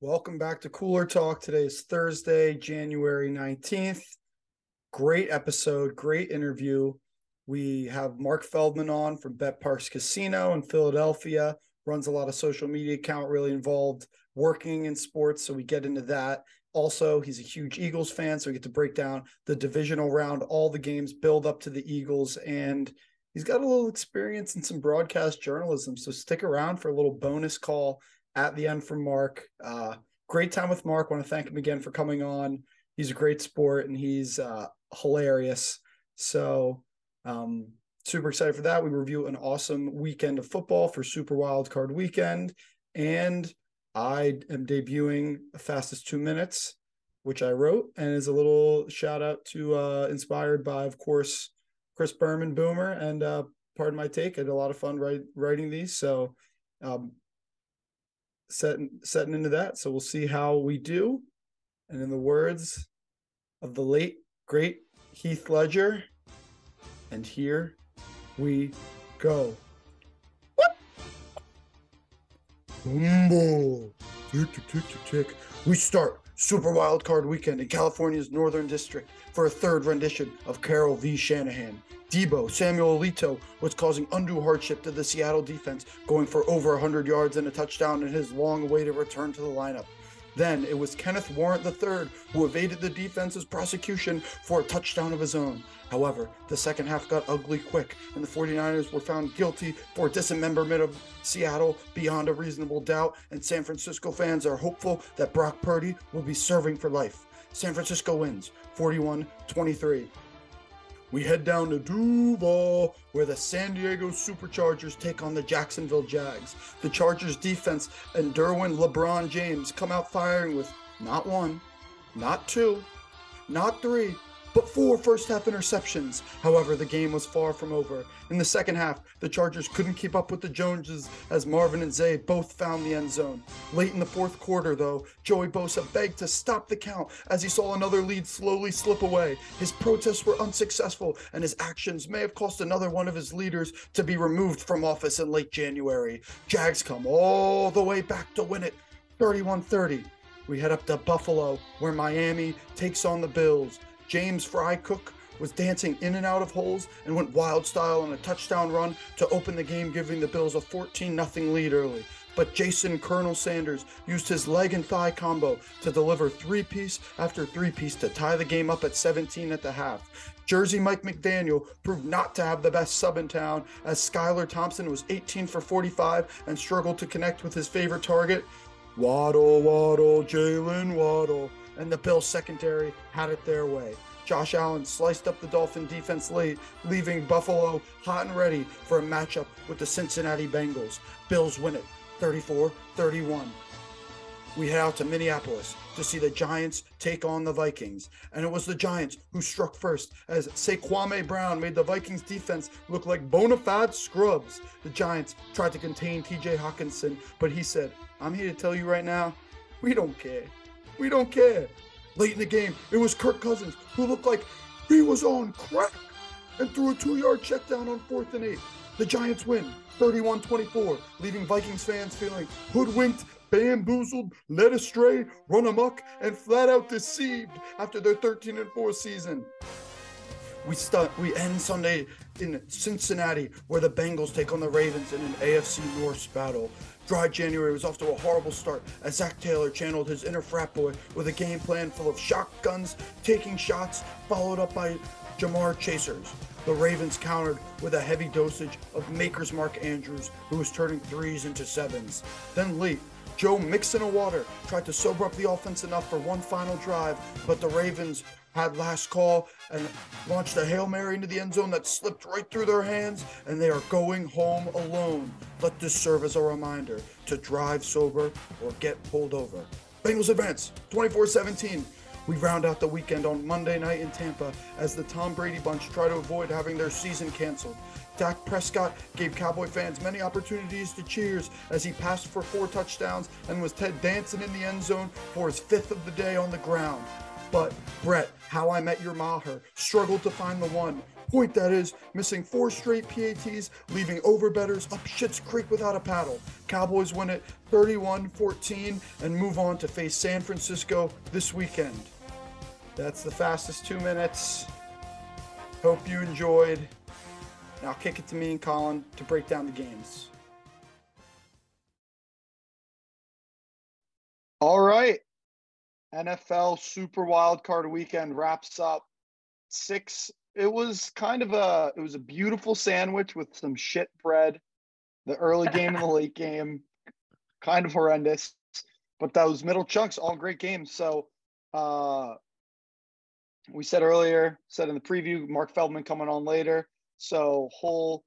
Welcome back to Cooler Talk. Today is Thursday, January 19th. Great episode, great interview. We have Mark Feldman on from BetParx Casino in Philadelphia, runs a lot of social media account, really involved working in sports. So we get into that. Also, he's a huge Eagles fan. So we get to break down the divisional round, all the games, build up to the Eagles. And he's got a little experience in some broadcast journalism. So stick around for a little bonus call at the end from Mark. Uh, great time with Mark. Want to thank him again for coming on. He's a great sport and he's uh, hilarious. So, um, super excited for that. We review an awesome weekend of football for Super Wild Card Weekend, and I am debuting fastest two minutes, which I wrote, and is a little shout out to uh, inspired by, of course, Chris Berman Boomer and uh, pardon my take. I had a lot of fun write, writing these, so um, setting setting into that. So we'll see how we do. And in the words of the late great Heath Ledger, and here we go. We start Super Wild Card Weekend in California's Northern District for a third rendition of Carroll v. Shanahan. Deebo Samuel Alito was causing undue hardship to the Seattle defense, going for over 100 yards and a touchdown in his long awaited return to the lineup. Then it was Kenneth Warrant III who evaded the defense's prosecution for a touchdown of his own. However, the second half got ugly quick, and the 49ers were found guilty for dismemberment of Seattle beyond a reasonable doubt, and San Francisco fans are hopeful that Brock Purdy will be serving for life. San Francisco wins 41 23. We head down to Duval, where the San Diego Superchargers take on the Jacksonville Jags. The Chargers defense and Derwin LeBron James come out firing with not one, not two, not three, but four first half interceptions. However, the game was far from over. In the second half, the Chargers couldn't keep up with the Joneses as Marvin and Zay both found the end zone. Late in the fourth quarter, though, Joey Bosa begged to stop the count as he saw another lead slowly slip away. His protests were unsuccessful, and his actions may have cost another one of his leaders to be removed from office in late January. Jags come all the way back to win it 31 30. We head up to Buffalo, where Miami takes on the Bills. James Fry Cook was dancing in and out of holes and went wild style on a touchdown run to open the game, giving the Bills a 14 0 lead early. But Jason Colonel Sanders used his leg and thigh combo to deliver three piece after three piece to tie the game up at 17 at the half. Jersey Mike McDaniel proved not to have the best sub in town as Skylar Thompson was 18 for 45 and struggled to connect with his favorite target. Waddle, waddle, Jalen Waddle and the Bills secondary had it their way. Josh Allen sliced up the Dolphin defense late, leaving Buffalo hot and ready for a matchup with the Cincinnati Bengals. Bills win it 34 31. We head out to Minneapolis to see the Giants take on the Vikings. And it was the Giants who struck first as Saquon Brown made the Vikings defense look like bona fide scrubs. The Giants tried to contain TJ Hockenson, but he said, I'm here to tell you right now, we don't care. We don't care. Late in the game, it was Kirk Cousins who looked like he was on crack and threw a two yard check down on fourth and eight. The Giants win 31 24, leaving Vikings fans feeling hoodwinked, bamboozled, led astray, run amok, and flat out deceived after their 13 and 4 season. We start. We end Sunday in Cincinnati, where the Bengals take on the Ravens in an AFC North battle. Dry January was off to a horrible start as Zac Taylor channeled his inner frat boy with a game plan full of shotguns, taking shots, followed up by Jamar chasers. The Ravens countered with a heavy dosage of Maker's Mark Andrews, who was turning threes into sevens. Then late, Joe Mixon of water tried to sober up the offense enough for one final drive, but the Ravens had last call and launched a Hail Mary into the end zone that slipped right through their hands, and they are going home alone. Let this serve as a reminder to drive sober or get pulled over. Bengals advance 24 17. We round out the weekend on Monday night in Tampa as the Tom Brady bunch try to avoid having their season canceled. Dak Prescott gave Cowboy fans many opportunities to cheers as he passed for four touchdowns and was Ted dancing in the end zone for his fifth of the day on the ground. But Brett, How I Met Your Maher, struggled to find the one. Point that is, missing four straight PATs, leaving overbetters up Shit's Creek without a paddle. Cowboys win it 31 14 and move on to face San Francisco this weekend. That's the fastest two minutes. Hope you enjoyed. Now kick it to me and Colin to break down the games. NFL Super Wild Card Weekend wraps up six. It was kind of a it was a beautiful sandwich with some shit bread. The early game and the late game, kind of horrendous, but those middle chunks, all great games. So, uh, we said earlier, said in the preview, Mark Feldman coming on later. So whole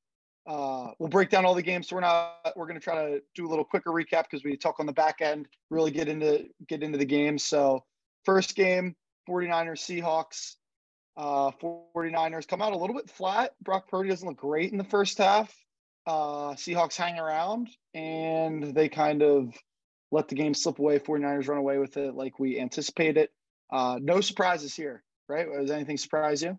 uh, we'll break down all the games. So we're not we're going to try to do a little quicker recap because we talk on the back end, really get into get into the game. So first game, 49ers Seahawks. Uh, 49ers come out a little bit flat. Brock Purdy doesn't look great in the first half. Uh, Seahawks hang around and they kind of let the game slip away. 49ers run away with it like we anticipated. Uh, no surprises here, right? Does anything surprise you?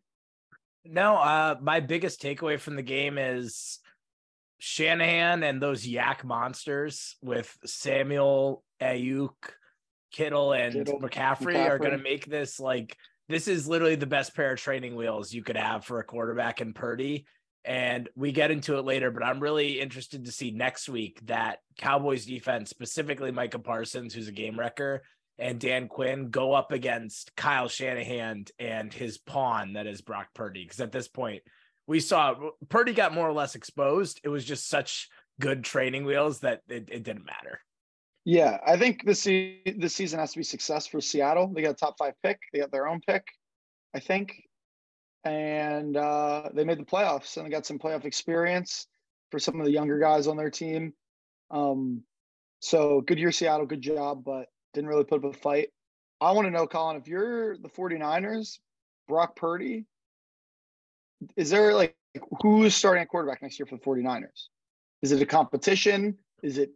No, uh, my biggest takeaway from the game is Shanahan and those YAC monsters with Samuel, Aiyuk, Kittle, and Kittle, McCaffrey, McCaffrey, are going to make this like this is literally the best pair of training wheels you could have for a quarterback in Purdy. And we get into it later, but I'm really interested to see next week that Cowboys defense, specifically Micah Parsons, who's a game wrecker, and Dan Quinn go up against Kyle Shanahan and his pawn that is Brock Purdy. Because at this point, we saw Purdy got more or less exposed. It was just such good training wheels that it, it didn't matter. Yeah, I think this this season has to be success for Seattle. They got a top five pick. They got their own pick, I think, and uh, they made the playoffs and they got some playoff experience for some of the younger guys on their team. Um, so good year, Seattle. Good job, but didn't really put up a fight. I want to know, Colin, if you're the 49ers, Brock Purdy, is there like who's starting at quarterback next year for the 49ers? Is it a competition? Is it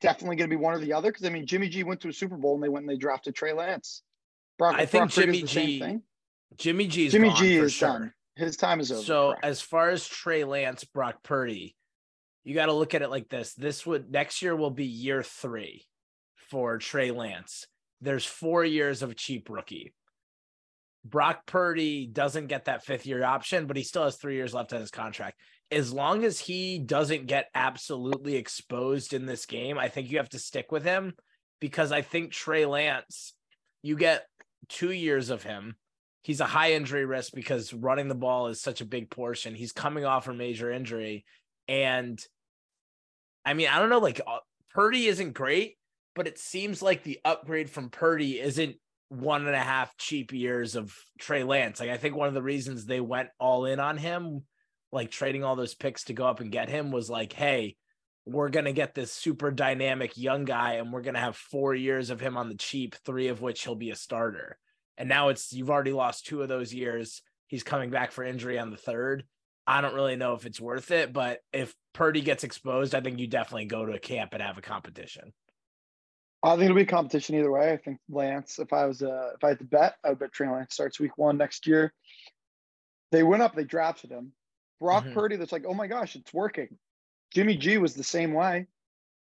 definitely going to be one or the other? Because I mean, Jimmy G went to a Super Bowl and they went and they drafted Trey Lance. Brock, I think Brock Jimmy G. Jimmy G. Is Jimmy G is sure. done. His time is over. So correct. as far as Trey Lance, Brock Purdy, you got to look at it like this. This would next year will be year three for Trey Lance. There's four years of cheap rookie. Brock Purdy doesn't get that fifth year option, but he still has three years left on his contract. As long as he doesn't get absolutely exposed in this game, I think you have to stick with him because I think Trey Lance, you get two years of him. He's a high injury risk because running the ball is such a big portion. He's coming off a major injury. And I mean, I don't know, like uh, Purdy isn't great, but it seems like the upgrade from Purdy isn't one and a half cheap years of Trey Lance. Like I think one of the reasons they went all in on him, like trading all those picks to go up and get him, was like, hey, we're gonna get this super dynamic young guy, and we're gonna have four years of him on the cheap, three of which he'll be a starter. And now it's you've already lost two of those years. He's coming back for injury on the third. I don't really know if it's worth it, but if Purdy gets exposed, I think you definitely go to a camp and have a competition. I think it'll be a competition either way. I think Lance, if I was uh if I had to bet, I would bet Trey Lance starts week one next year. They went up, they drafted him. Brock mm-hmm. Purdy, that's like, oh my gosh, it's working. Jimmy G was the same way.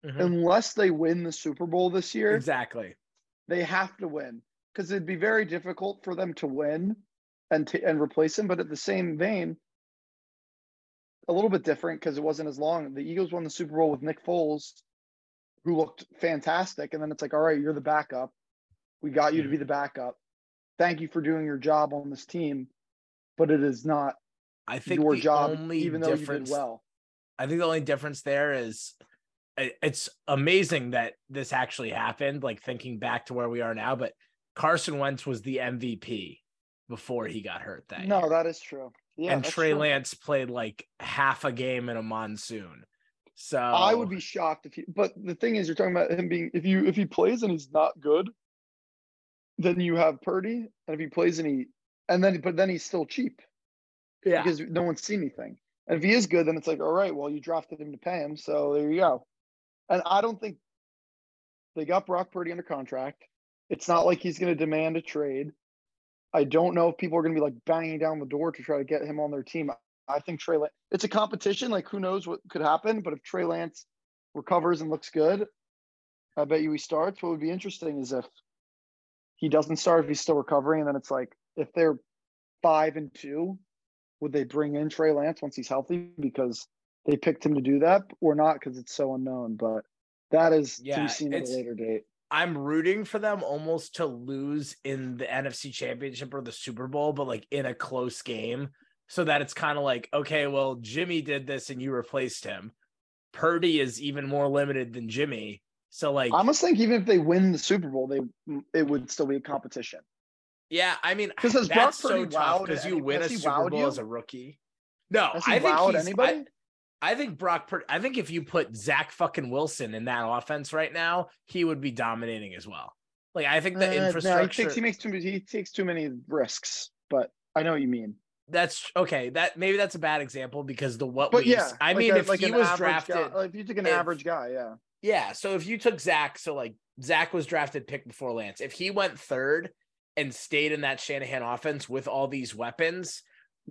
Mm-hmm. Unless they win the Super Bowl this year. Exactly. They have to win. Because it'd be very difficult for them to win and to, and replace him. But at the same vein, a little bit different because it wasn't as long. The Eagles won the Super Bowl with Nick Foles who looked fantastic. And then it's like, all right, you're the backup. We got you to be the backup. Thank you for doing your job on this team, but it is not I think your job, even though you did well. I think the only difference there is it's amazing that this actually happened, like thinking back to where we are now, but Carson Wentz was the MVP before he got hurt that No, year. that is true. Yeah, and Trey true. Lance played like half a game in a monsoon. So I would be shocked if he. But the thing is, you're talking about him being if you if he plays and he's not good, then you have Purdy, and if he plays and he and then but then he's still cheap, yeah, because no one's seen anything. And if he is good, then it's like, all right, well, you drafted him to pay him, so there you go. And I don't think they got Brock Purdy under contract. It's not like he's going to demand a trade. I don't know if people are going to be like banging down the door to try to get him on their team. I think Trey Lance, it's a competition. Like, who knows what could happen? But if Trey Lance recovers and looks good, I bet you he starts. What would be interesting is if he doesn't start, if he's still recovering, and then it's like, if they're five and two, would they bring in Trey Lance once he's healthy because they picked him to do that or not because it's so unknown? But that is yeah, to be seen at a later date. I'm rooting for them almost to lose in the NFC championship or the Super Bowl, but like in a close game so that it's kind of like, okay, well, Jimmy did this and you replaced him. Purdy is even more limited than Jimmy. So like I almost think even if they win the Super Bowl, they it would still be a competition. Yeah, I mean because that's so tough because you win a Super Bowl you? as a rookie. No, I think anybody. I, I think Brock. Purdy, I think if you put Zach fucking Wilson in that offense right now, he would be dominating as well. Like I think the uh, infrastructure. No, he, takes, he makes too. He takes too many risks. But I know what you mean that's okay. That maybe that's a bad example because the what but we. Yeah, I like mean, a, if like he was drafted, guy, like if you took an if, average guy, yeah, yeah. So if you took Zach, so like Zach was drafted pick before Lance. If he went third and stayed in that Shanahan offense with all these weapons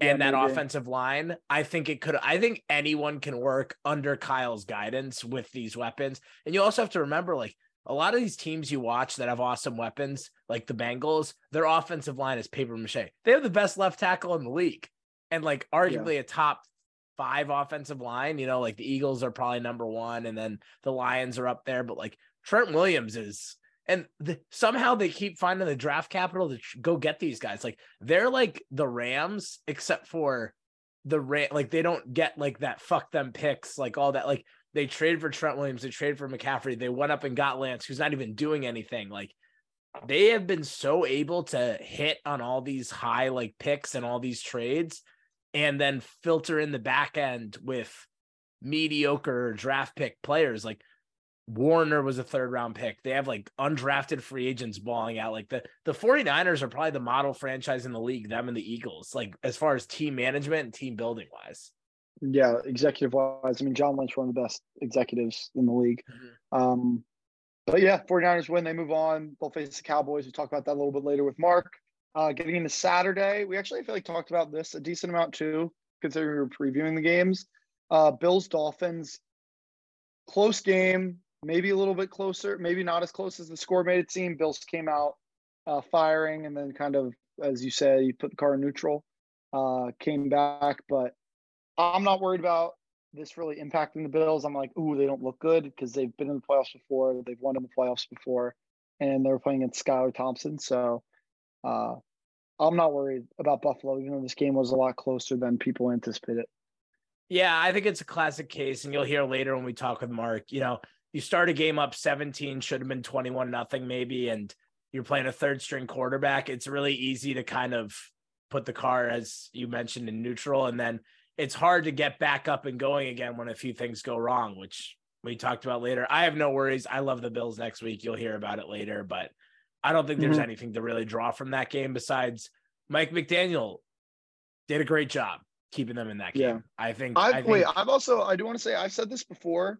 yeah, and that maybe. offensive line, I think it could. I think anyone can work under Kyle's guidance with these weapons. And you also have to remember, like a lot of these teams you watch that have awesome weapons, like the Bengals, their offensive line is paper mache. They have the best left tackle in the league and like arguably yeah. a top five offensive line. You know, like the Eagles are probably number one and then the Lions are up there, but like Trent Williams is, and the, somehow they keep finding the draft capital to go get these guys. Like they're like the Rams, except for the Ram, like they don't get like that fuck them picks, like all that. Like they traded for Trent Williams. They traded for McCaffrey. They went up and got Lance, who's not even doing anything. Like they have been so able to hit on all these high like picks and all these trades, and then filter in the back end with mediocre draft pick players. Like Warner was a third round pick. They have like undrafted free agents balling out. Like the the 49ers are probably the model franchise in the league, them and the Eagles, like as far as team management and team building wise. Yeah, executive wise. I mean, John Lynch, one of the best executives in the league. Mm-hmm. Um, but yeah, 49ers win. They move on. They'll face the Cowboys. We talk about that a little bit later with Mark. Uh, getting into Saturday, we actually I feel like talked about this a decent amount too, considering we were previewing the games. Uh, Bills Dolphins, close game, maybe a little bit closer, maybe not as close as the score made it seem. Bills came out uh, firing and then kind of, as you say, you put the car in neutral, uh, came back, but I'm not worried about this really impacting the Bills. I'm like, ooh, they don't look good because they've been in the playoffs before. They've won in the playoffs before, and they're playing against Skylar Thompson. So uh, I'm not worried about Buffalo, even though this game was a lot closer than people anticipated. Yeah, I think it's a classic case, and you'll hear later when we talk with Mark. You know, you start a game up 17, should have been 21 nothing maybe, and you're playing a third string quarterback. It's really easy to kind of put the car, as you mentioned, in neutral, and then it's hard to get back up and going again when a few things go wrong, which we talked about later. I have no worries. I love the Bills next week. You'll hear about it later, but I don't think there's mm-hmm. anything to really draw from that game besides Mike McDaniel did a great job keeping them in that game. Yeah. I think. I've, I think, wait, I've also I do want to say I've said this before.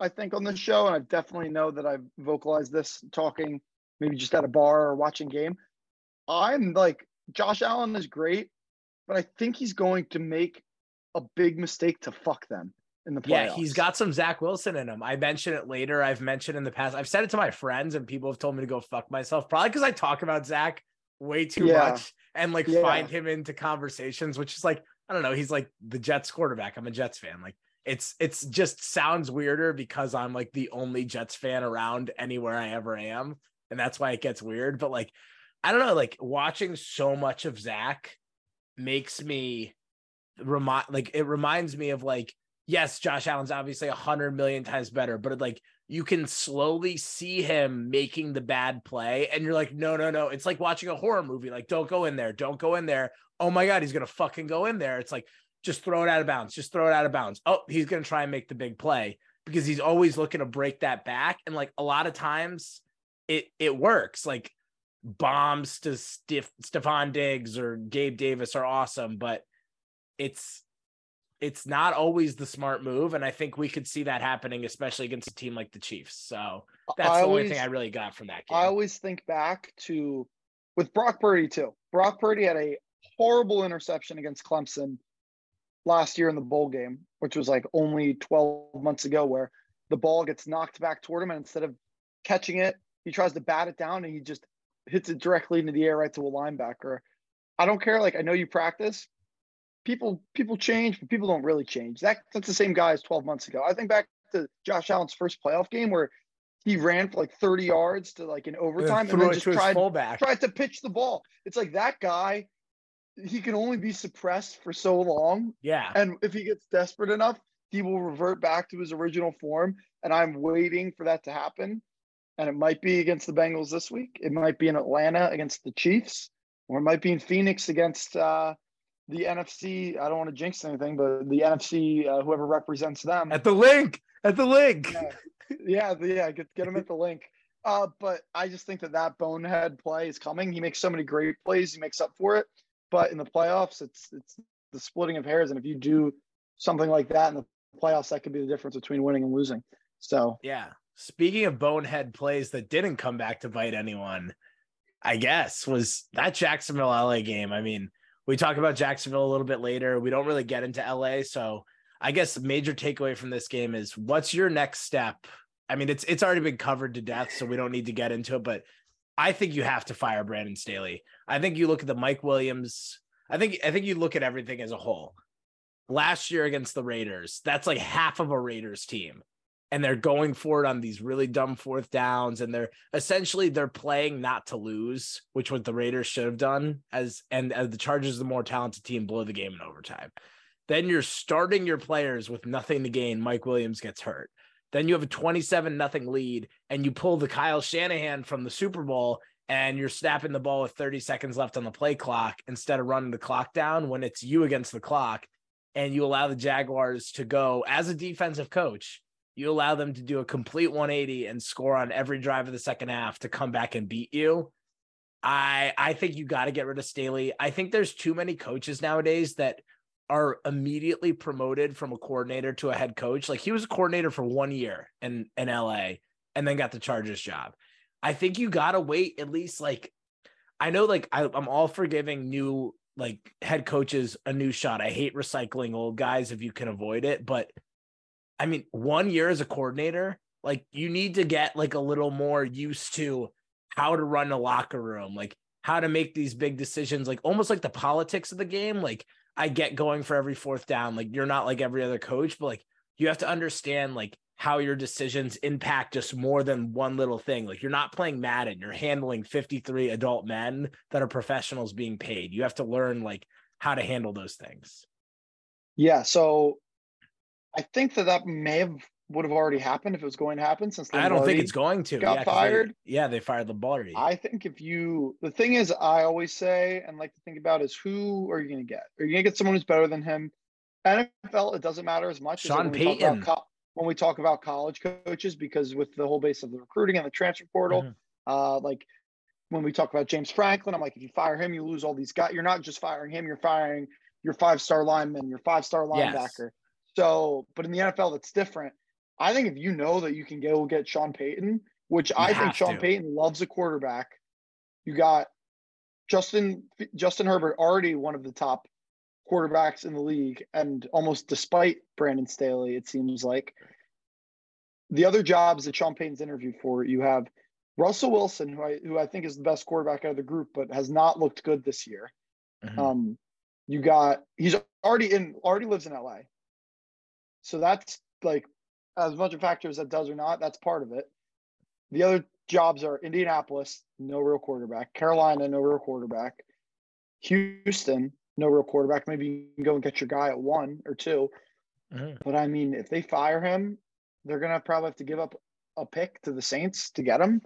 I think on this show, and I definitely know that I've vocalized this talking maybe just at a bar or watching game. I'm like Josh Allen is great, but I think he's going to make a big mistake to fuck them in the playoffs. Yeah, he's got some Zach Wilson in him. I mentioned it later. I've mentioned in the past. I've said it to my friends, and people have told me to go fuck myself. Probably because I talk about Zach way too yeah. much and like yeah. find him into conversations, which is like I don't know. He's like the Jets quarterback. I'm a Jets fan. Like it's it's just sounds weirder because I'm like the only Jets fan around anywhere I ever am, and that's why it gets weird. But like I don't know. Like watching so much of Zach makes me remind like it reminds me of like yes josh allen's obviously a hundred million times better but like you can slowly see him making the bad play and you're like no no no. It's like watching a horror movie. Like don't go in there. Don't go in there. Oh my god he's gonna fucking go in there. It's like just throw it out of bounds. Just throw it out of bounds. Oh he's gonna try and make the big play because he's always looking to break that back. And like a lot of times it it works. Like bombs to Steph, Stefon Diggs or Gabe Davis are awesome but it's it's not always the smart move and i think we could see that happening especially against a team like the chiefs so That's I the always, only thing I really got from that game. I always think back to with Brock Purdy too. Brock Purdy had a horrible interception against Clemson last year in the bowl game, which was like only 12 months ago, where the ball gets knocked back toward him, and instead of catching it, he tries to bat it down and he just hits it directly into the air right to a linebacker. I don't care. Like I know you practice. People people change, but people don't really change. That that's the same guy as 12 months ago. I think back to Josh Allen's first playoff game where he ran for like 30 yards to like an overtime and, then just tried, tried to pitch the ball. It's like that guy, he can only be suppressed for so long. Yeah. And if he gets desperate enough, he will revert back to his original form. And I'm waiting for that to happen. And it might be against the Bengals this week. It might be in Atlanta against the Chiefs, or it might be in Phoenix against uh, the NFC. I don't want to jinx anything, but the NFC, uh, whoever represents them. At the link. At the link. Yeah, yeah, yeah. Get get him at the link. Uh, but I just think that that bonehead play is coming. He makes so many great plays. He makes up for it. But in the playoffs, it's it's the splitting of hairs. And if you do something like that in the playoffs, that could be the difference between winning and losing. So Yeah. Speaking of bonehead plays that didn't come back to bite anyone, I guess was that Jacksonville LA game. I mean, we talk about Jacksonville a little bit later. We don't really get into LA, so I guess the major takeaway from this game is what's your next step? I mean, it's it's already been covered to death, so we don't need to get into it, but I think you have to fire Brandon Staley. I think you look at the Mike Williams. I think I think you look at everything as a whole. Last year against the Raiders, that's like half of a Raiders team and they're going for it on these really dumb fourth downs and they're essentially they're playing not to lose which what the raiders should have done as and as the chargers the more talented team blow the game in overtime. Then you're starting your players with nothing to gain mike williams gets hurt. Then you have a 27 nothing lead and you pull the kyle shanahan from the super bowl and you're snapping the ball with 30 seconds left on the play clock instead of running the clock down when it's you against the clock and you allow the jaguars to go as a defensive coach you allow them to do a complete 180 and score on every drive of the second half to come back and beat you. I I think you got to get rid of Staley. I think there's too many coaches nowadays that are immediately promoted from a coordinator to a head coach. Like he was a coordinator for one year in in LA and then got the Chargers job. I think you got to wait at least like I know like I, I'm all for giving new like head coaches a new shot. I hate recycling old guys if you can avoid it, but I mean, one year as a coordinator, like you need to get like a little more used to how to run a locker room, like how to make these big decisions, like almost like the politics of the game. Like I get going for every fourth down, like you're not like every other coach, but like you have to understand like how your decisions impact just more than one little thing. Like you're not playing Madden, you're handling 53 adult men that are professionals being paid. You have to learn like how to handle those things. yeah, so I think that that may have would have already happened if it was going to happen. Since I don't think it's going to. got yeah, 'cause they- fired. yeah, they fired Lombardi. I think if you, the thing is, I always say and like to think about is who are you going to get? Are you going to get someone who's better than him? NFL, it doesn't matter as much. as, Sean when we talk about Payton. co- when we talk about college coaches, because with the whole base of the recruiting and the transfer portal, Mhm. uh, like when we talk about James Franklin, I'm like, if you fire him, you lose all these guys. You're not just firing him; you're firing your five star lineman, your five star Yes. So, but in the NFL, that's different. I think if you know that you can go get Sean Payton, which I think Sean to. Payton loves a quarterback, you got Justin Justin Herbert already one of the top quarterbacks in the league, and almost despite Brandon Staley, it seems like the other jobs that Sean Payton's interviewed for, you have Russell Wilson, who I who I think is the best quarterback out of the group, but has not looked good this year. Mhm. Um, you got he's already in already lives in LA. So that's like as much a factor as that does or not, that's part of it. The other jobs are Indianapolis, no real quarterback, Carolina, no real quarterback, Houston, no real quarterback. Maybe you can go and get your guy at one or two. Mhm. But I mean, if they fire him, they're gonna probably have to give up a pick to the Saints to get him.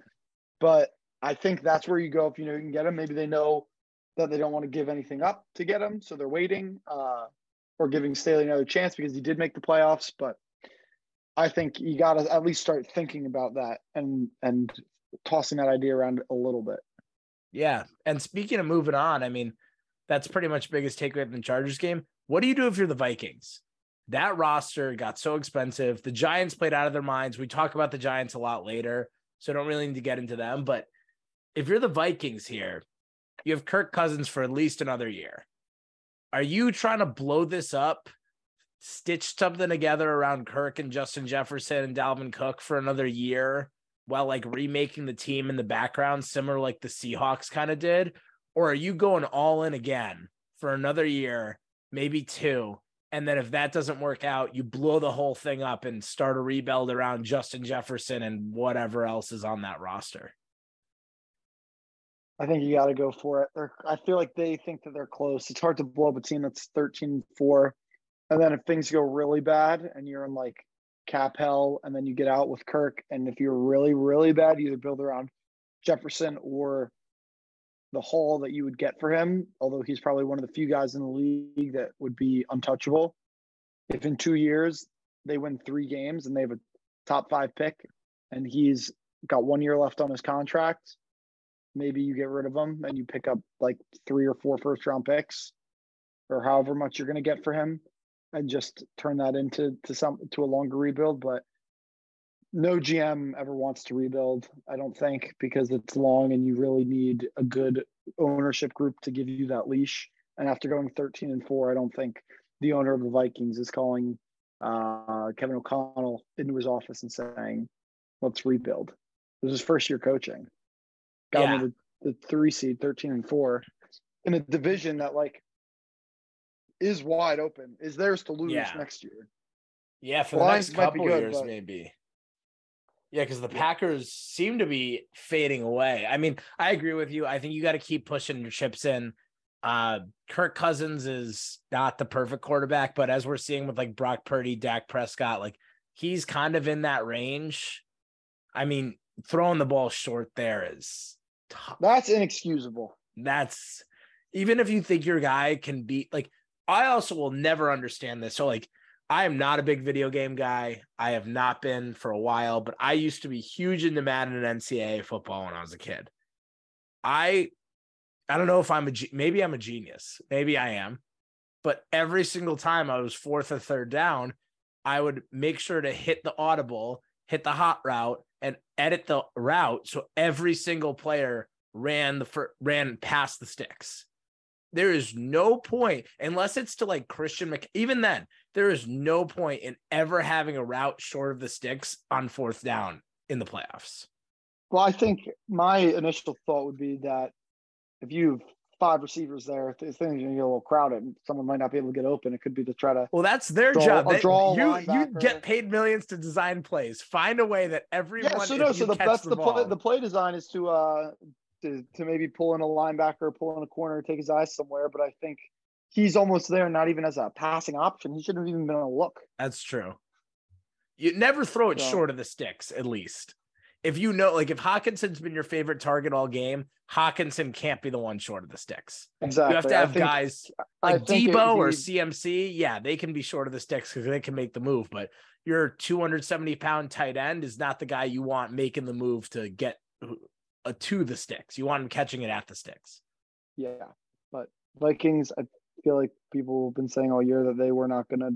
But I think that's where you go if you know you can get him. Maybe they know that they don't want to give anything up to get him, so they're waiting uh, or giving Staley another chance because he did make the playoffs. But I think you got to at least start thinking about that and and tossing that idea around a little bit. Yeah. And speaking of moving on, I mean, that's pretty much biggest takeaway from the Chargers game. What do you do if you're the Vikings? That roster got so expensive. The Giants played out of their minds. We talk about the Giants a lot later. so don't really need to get into them. But if you're the Vikings here, you have Kirk Cousins for at least another year. Are you trying to blow this up, stitch something together around Kirk and Justin Jefferson and Dalvin Cook for another year while like remaking the team in the background, similar like the Seahawks kind of did? Or are you going all in again for another year, maybe two? And then if that doesn't work out, you blow the whole thing up and start a rebuild around Justin Jefferson and whatever else is on that roster. I think you got to go for it. They're, I feel like they think that they're close. It's hard to blow up a team that's 13 4. And then if things go really bad and you're in like cap hell and then you get out with Kirk, and if you're really, really bad, you either build around Jefferson or the haul that you would get for him, although he's probably one of the few guys in the league that would be untouchable. If in two years they win three games and they have a top five pick and he's got one year left on his contract, maybe you get rid of him and you pick up like three or four first round picks or however much you're going to get for him and just turn that into to some to a longer rebuild but no GM ever wants to rebuild, I don't think, because it's long and you really need a good ownership group to give you that leash. And after going 13 and 4, I don't think the owner of the Vikings is calling uh, Kevin O'Connell into his office and saying, let's rebuild. It was his first year coaching. Got yeah. him the, the three seed, 13 and 4, in a division that, like, is wide open, is theirs to lose yeah. next year. Yeah, for the Lions next couple good, years, but... maybe. Yeah, because the Packers seem to be fading away. I mean, I agree with you. I think you got to keep pushing your chips in. Uh, Kirk Cousins is not the perfect quarterback, but as we're seeing with like Brock Purdy, Dak Prescott, like he's kind of in that range. I mean, throwing the ball short there is tough. that's inexcusable. That's even if you think your guy can beat like I also will never understand this. So like I am not a big video game guy. I have not been for a while, but I used to be huge into Madden and NCAA football when I was a kid. I I don't know if I'm a maybe I'm a genius. Maybe I am. But every single time I was fourth or third down, I would make sure to hit the audible, hit the hot route and edit the route so every single player ran the fir- ran past the sticks. There is no point unless it's to like Christian Mc. Even then, there is no point in ever having a route short of the sticks on fourth down in the playoffs. Well, I think my initial thought would be that if you have five receivers there, things are going to get a little crowded, someone might not be able to get open. It could be to try to. Well, that's their draw, job. They, draw you you get paid millions to design plays. Find a way that everyone. Yeah, so no, so the, that's the, the play. The play design is to uh to, to maybe pull in a linebacker, pull in a corner, take his eyes somewhere. But I think he's almost there, not even as a passing option. He shouldn't have even been a look. That's true. You never throw it so. short of the sticks, at least. If you know, like if Hockenson's been your favorite target all game, Hockenson can't be the one short of the sticks. Exactly. You have to have think, guys like Deebo or CMC. Yeah, they can be short of the sticks because they can make the move. But your 270 pound tight end is not the guy you want making the move to get uh, to the sticks. You want him catching it at the sticks. Yeah, but Vikings, I feel like people have been saying all year that they were not going to.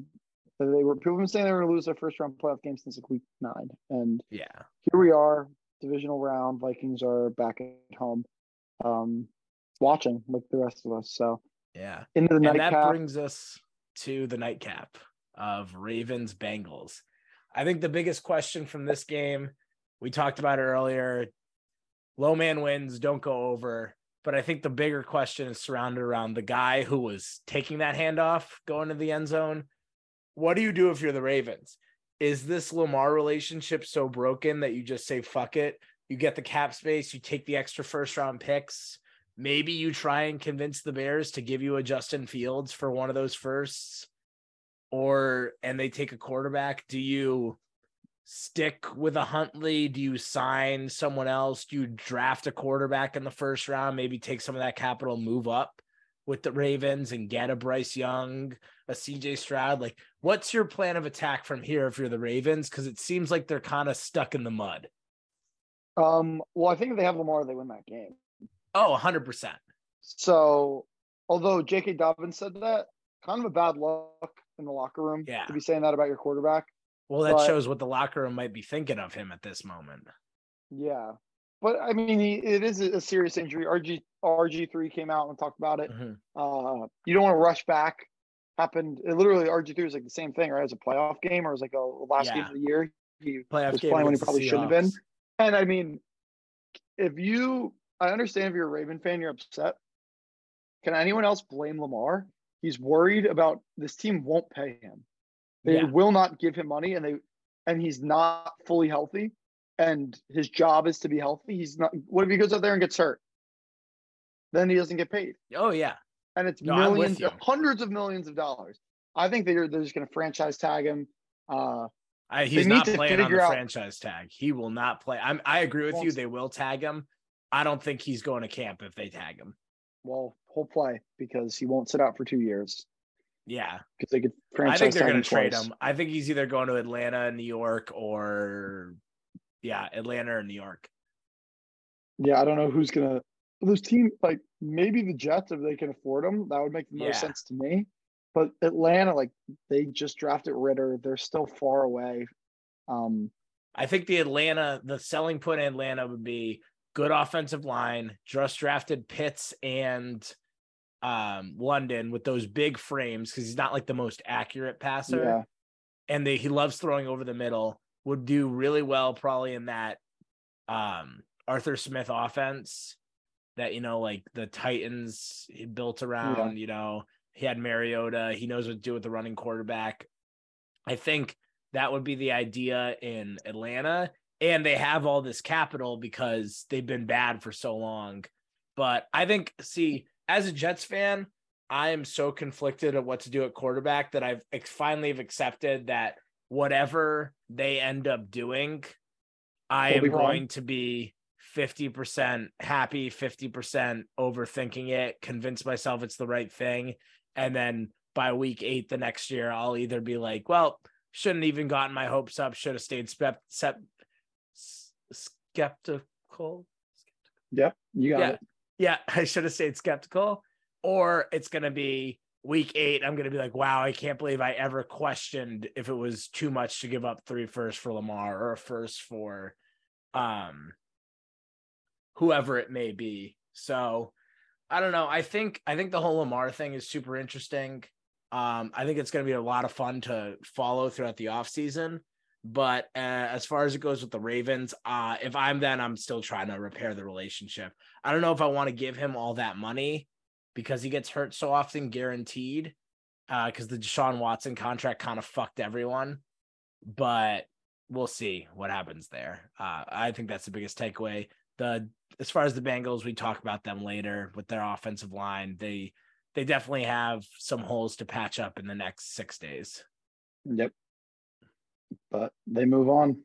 They were people have been saying they were going to lose their first round playoff game since like week nine, and yeah, here we are, divisional round. Vikings are back at home, um, watching like the rest of us. So yeah, into the and that brings us to the nightcap of Ravens Bengals. I think the biggest question from this game, we talked about it earlier low man wins, don't go over. But I think the bigger question is surrounded around the guy who was taking that handoff going to the end zone. What do you do if you're the Ravens? Is this Lamar relationship so broken that you just say, fuck it? You get the cap space, you take the extra first round picks. Maybe you try and convince the Bears to give you a Justin Fields for one of those firsts, or and they take a quarterback. Do you stick with a Huntley? Do you sign someone else? Do you draft a quarterback in the first round? Maybe take some of that capital, move up with the Ravens and get a Bryce Young, a CJ Stroud? Like, what's your plan of attack from here if you're the Ravens? Because it seems like they're kind of stuck in the mud. Um, well, I think if they have Lamar, they win that game. Oh, 100%. So, although J.K. Dobbins said that, kind of a bad look in the locker room yeah. to be saying that about your quarterback. Well, that but, shows what the locker room might be thinking of him at this moment. Yeah, but I mean, he, it is a serious injury. RG RG three came out and talked about it. Mhm. Uh, you don't want to rush back. Happened it literally RG three was like the same thing, right? As a playoff game or as like a last game of the year. He Playoff was game playing when he probably shouldn't have been. And I mean, if you, I understand if you're a Raven fan, you're upset. Can anyone else blame Lamar? He's worried about this team won't pay him. They Yeah. will not give him money, and they, and he's not fully healthy. And his job is to be healthy. He's not. What if he goes out there and gets hurt? Then he doesn't get paid, Oh yeah. And it's No, millions, hundreds of millions of dollars. I think they're they're just going to franchise tag him. Uh, I, he's not to playing on the out- franchise tag. He will not play. I'm, I agree with you. They will tag him. I don't think he's going to camp if they tag him. well, he'll play because he won't sit out for two years Yeah. because they could I think they're going to trade him. I think he's either going to Atlanta, New York, or yeah, Atlanta or New York. Yeah, I don't know who's gonna. Those team like maybe the Jets if they can afford them. That would make the most Yeah. sense to me. But Atlanta, like they just drafted Ridder. They're still far away. Um, I think the Atlanta, the selling point in Atlanta would be good offensive line, just drafted Pitts and um London with those big frames because he's not like the most accurate passer. yeah, and they, he loves throwing over the middle. Would do really well probably in that um Arthur Smith offense that you know like the Titans he built around, you know, he had Mariota, he knows what to do with the running quarterback. I think that would be the idea in Atlanta and they have all this capital because they've been bad for so long. But I think see as a Jets fan, I am so conflicted at what to do at quarterback that I've finally have accepted that whatever they end up doing, I Will am going to be 50% happy, 50% overthinking it, convince myself it's the right thing. And then by week eight the next year, I'll either be like, well, shouldn't even gotten my hopes up, should have stayed sep- skeptical. yep, you got Yeah. it. Yeah, I should have stayed skeptical. Or it's going to be week eight. I'm going to be like, wow, I can't believe I ever questioned if it was too much to give up three firsts for Lamar or a first for um whoever it may be. So I don't know. I think I think the whole Lamar thing is super interesting. Um, I think it's going to be a lot of fun to follow throughout the offseason. But uh, as far as it goes with the Ravens, uh, if I'm then I'm still trying to repair the relationship. I don't know if I want to give him all that money because he gets hurt so often, guaranteed. Because the Deshaun Watson contract kind of fucked everyone, but we'll see what happens there. Uh, I think that's the biggest takeaway. The as far as the Bengals, we talk about them later with their offensive line. They they definitely have some holes to patch up in the next six days. Yep. But they move on.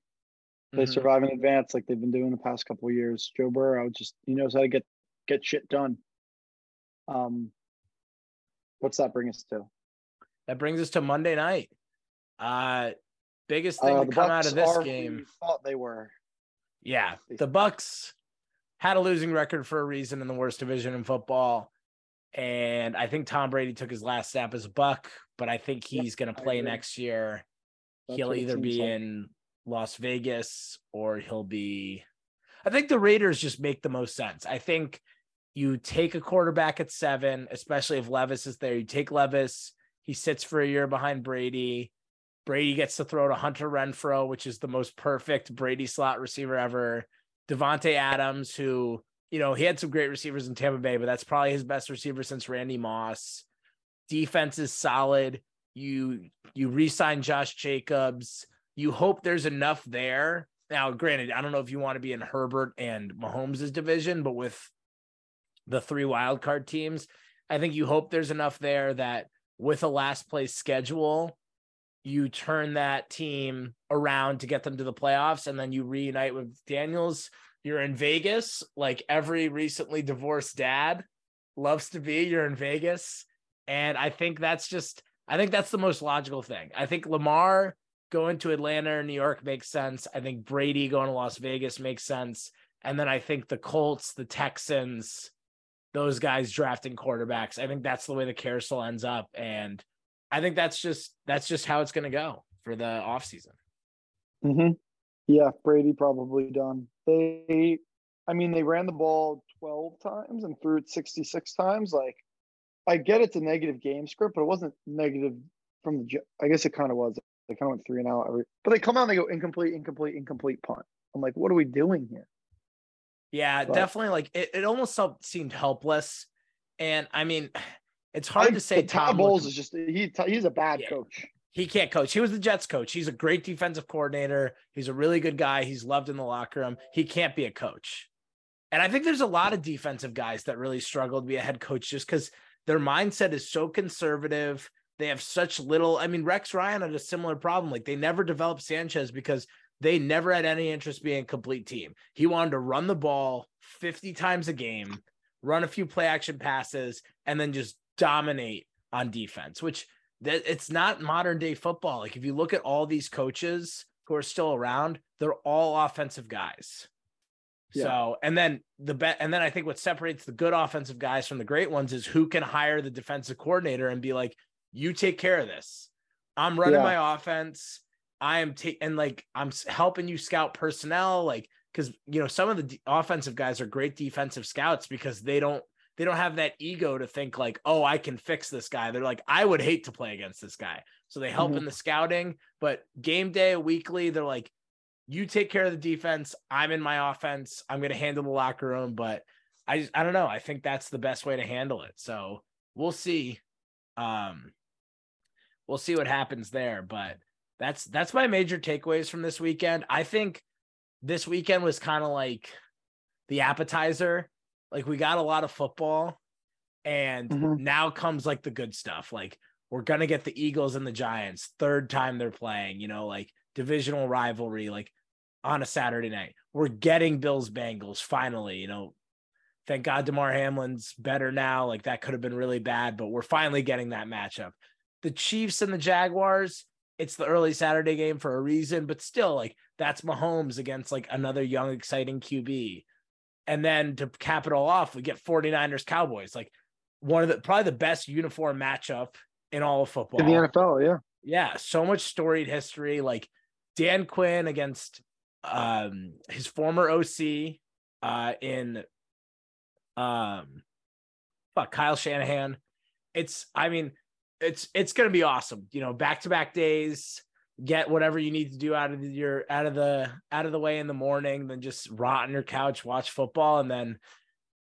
They Mhm. survive in advance like they've been doing the past couple of years. Joe Burrow just he knows how to get get shit done. Um, what's that bring us to? That brings us to Monday night. Uh biggest thing Uh, to come out of this game. thought they were. Yeah, the Bucks had a losing record for a reason in the worst division in football. And I think Tom Brady took his last snap as a buck, but I think he's going to play next year. That's he'll either be like. in Las Vegas or he'll be. I think the Raiders just make the most sense. I think you take a quarterback at seven, especially if Levis is there. You take Levis, he sits for a year behind Brady. Brady gets to throw to Hunter Renfrow, which is the most perfect Brady slot receiver ever. Davante Adams, who you know he had some great receivers in Tampa Bay, but that's probably his best receiver since Randy Moss. Defense is solid. You you re-sign Josh Jacobs. You hope there's enough there. Now, granted, I don't know if you want to be in Herbert and Mahomes' division, but with the three wildcard teams, I think you hope there's enough there that with a last place schedule, you turn that team around to get them to the playoffs and then you reunite with Daniels. You're in Vegas, like every recently divorced dad loves to be. You're in Vegas. And I think that's just, I think that's the most logical thing. I think Lamar going to Atlanta or New York makes sense. I think Brady going to Las Vegas makes sense. And then I think the Colts, the Texans, those guys drafting quarterbacks. I think that's the way the carousel ends up. And I think that's just that's just how it's gonna go for the offseason. Mm-hmm. Yeah, Brady probably done. They, I mean, they ran the ball 12 times and threw it 66 times. Like, I get it's a negative game script, but it wasn't negative from the. I guess it kind of was. They kind of went three and out every, but they come out and they go incomplete, incomplete, incomplete punt. I'm like, what are we doing here? Yeah, but, definitely. Like it, it almost seemed helpless. And I mean, it's hard I, to say. Todd Bowles is just he. He's a bad yeah, coach. He can't coach. He was the Jets coach. He's a great defensive coordinator. He's a really good guy. He's loved in the locker room. He can't be a coach. And I think there's a lot of defensive guys that really struggle to be a head coach just because their mindset is so conservative. They have such little. I mean, Rex Ryan had a similar problem. Like they never developed Sanchez because they never had any interest being a complete team. He wanted to run the ball 50 times a game, run a few play action passes, and then just dominate on defense, which that it's not modern day football. Like if you look at all these coaches who are still around, they're all offensive guys. Yeah. So, and then the bet, and then I think what separates the good offensive guys from the great ones is who can hire the defensive coordinator and be like, you take care of this. I'm running yeah. my offense. I am taking, and like, I'm helping you scout personnel. Like, cause you know, some of the d- offensive guys are great defensive scouts because they don't, they don't have that ego to think like, oh, I can fix this guy. They're like, I would hate to play against this guy. So they help mm-hmm. in the scouting, but game day, weekly, they're like, you take care of the defense. I'm in my offense. I'm going to handle the locker room, but I just, I don't know. I think that's the best way to handle it. So we'll see. Um, we'll see what happens there, but that's, that's my major takeaways from this weekend. I think this weekend was kind of like the appetizer. Like we got a lot of football and mm-hmm. now comes like the good stuff. Like we're going to get the Eagles and the Giants third time they're playing, you know, like divisional rivalry. Like on a Saturday night. We're getting Bills Bengals finally. You know, thank God Damar Hamlin's better now. Like that could have been really bad, but we're finally getting that matchup. The Chiefs and the Jaguars, it's the early Saturday game for a reason, but still, like that's Mahomes against like another young, exciting QB. And then to cap it all off, we get 49ers Cowboys, like one of the probably the best uniform matchup in all of football. In the NFL, yeah. Yeah. So much storied history. Like Dan Quinn against um his former OC uh in um fuck Kyle Shanahan. It's I mean it's it's gonna be awesome. You know, back to back days, get whatever you need to do out of your out of the out of the way in the morning, then just rot on your couch, watch football, and then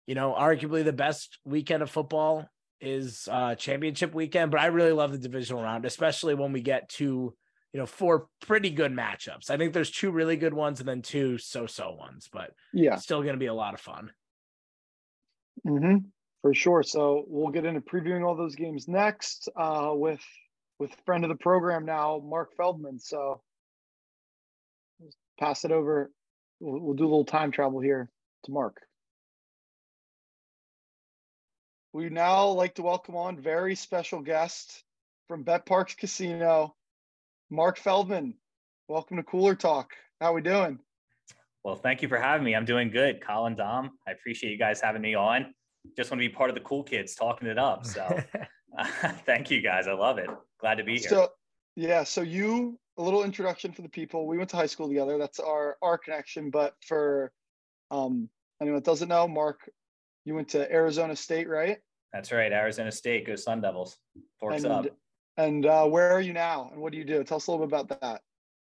you know, arguably the best weekend of football is uh championship weekend. But I really love the divisional round, especially when we get to you know, four pretty good matchups. I think there's two really good ones and then two so-so ones, but yeah, still going to be a lot of fun. Mm-hmm, for sure. So we'll get into previewing all those games next uh, with with friend of the program now, Mark Feldman. So pass it over. We'll, we'll do a little time travel here to Mark. We now like to welcome on very special guest from BetParx Casino, Mark Feldman, welcome to Cooler Talk. How are we doing? Well, thank you for having me. I'm doing good. Colin Dom, I appreciate you guys having me on. Just want to be part of the cool kids talking it up. So thank you guys. I love it. Glad to be here. So yeah, so you a little introduction for the people. We went to high school together. That's our our connection. But for um anyone that doesn't know, Mark, you went to Arizona State, right? That's right. Arizona State. Go Sun Devils. Forks and, up. And uh, where are you now? And what do you do? Tell us a little bit about that.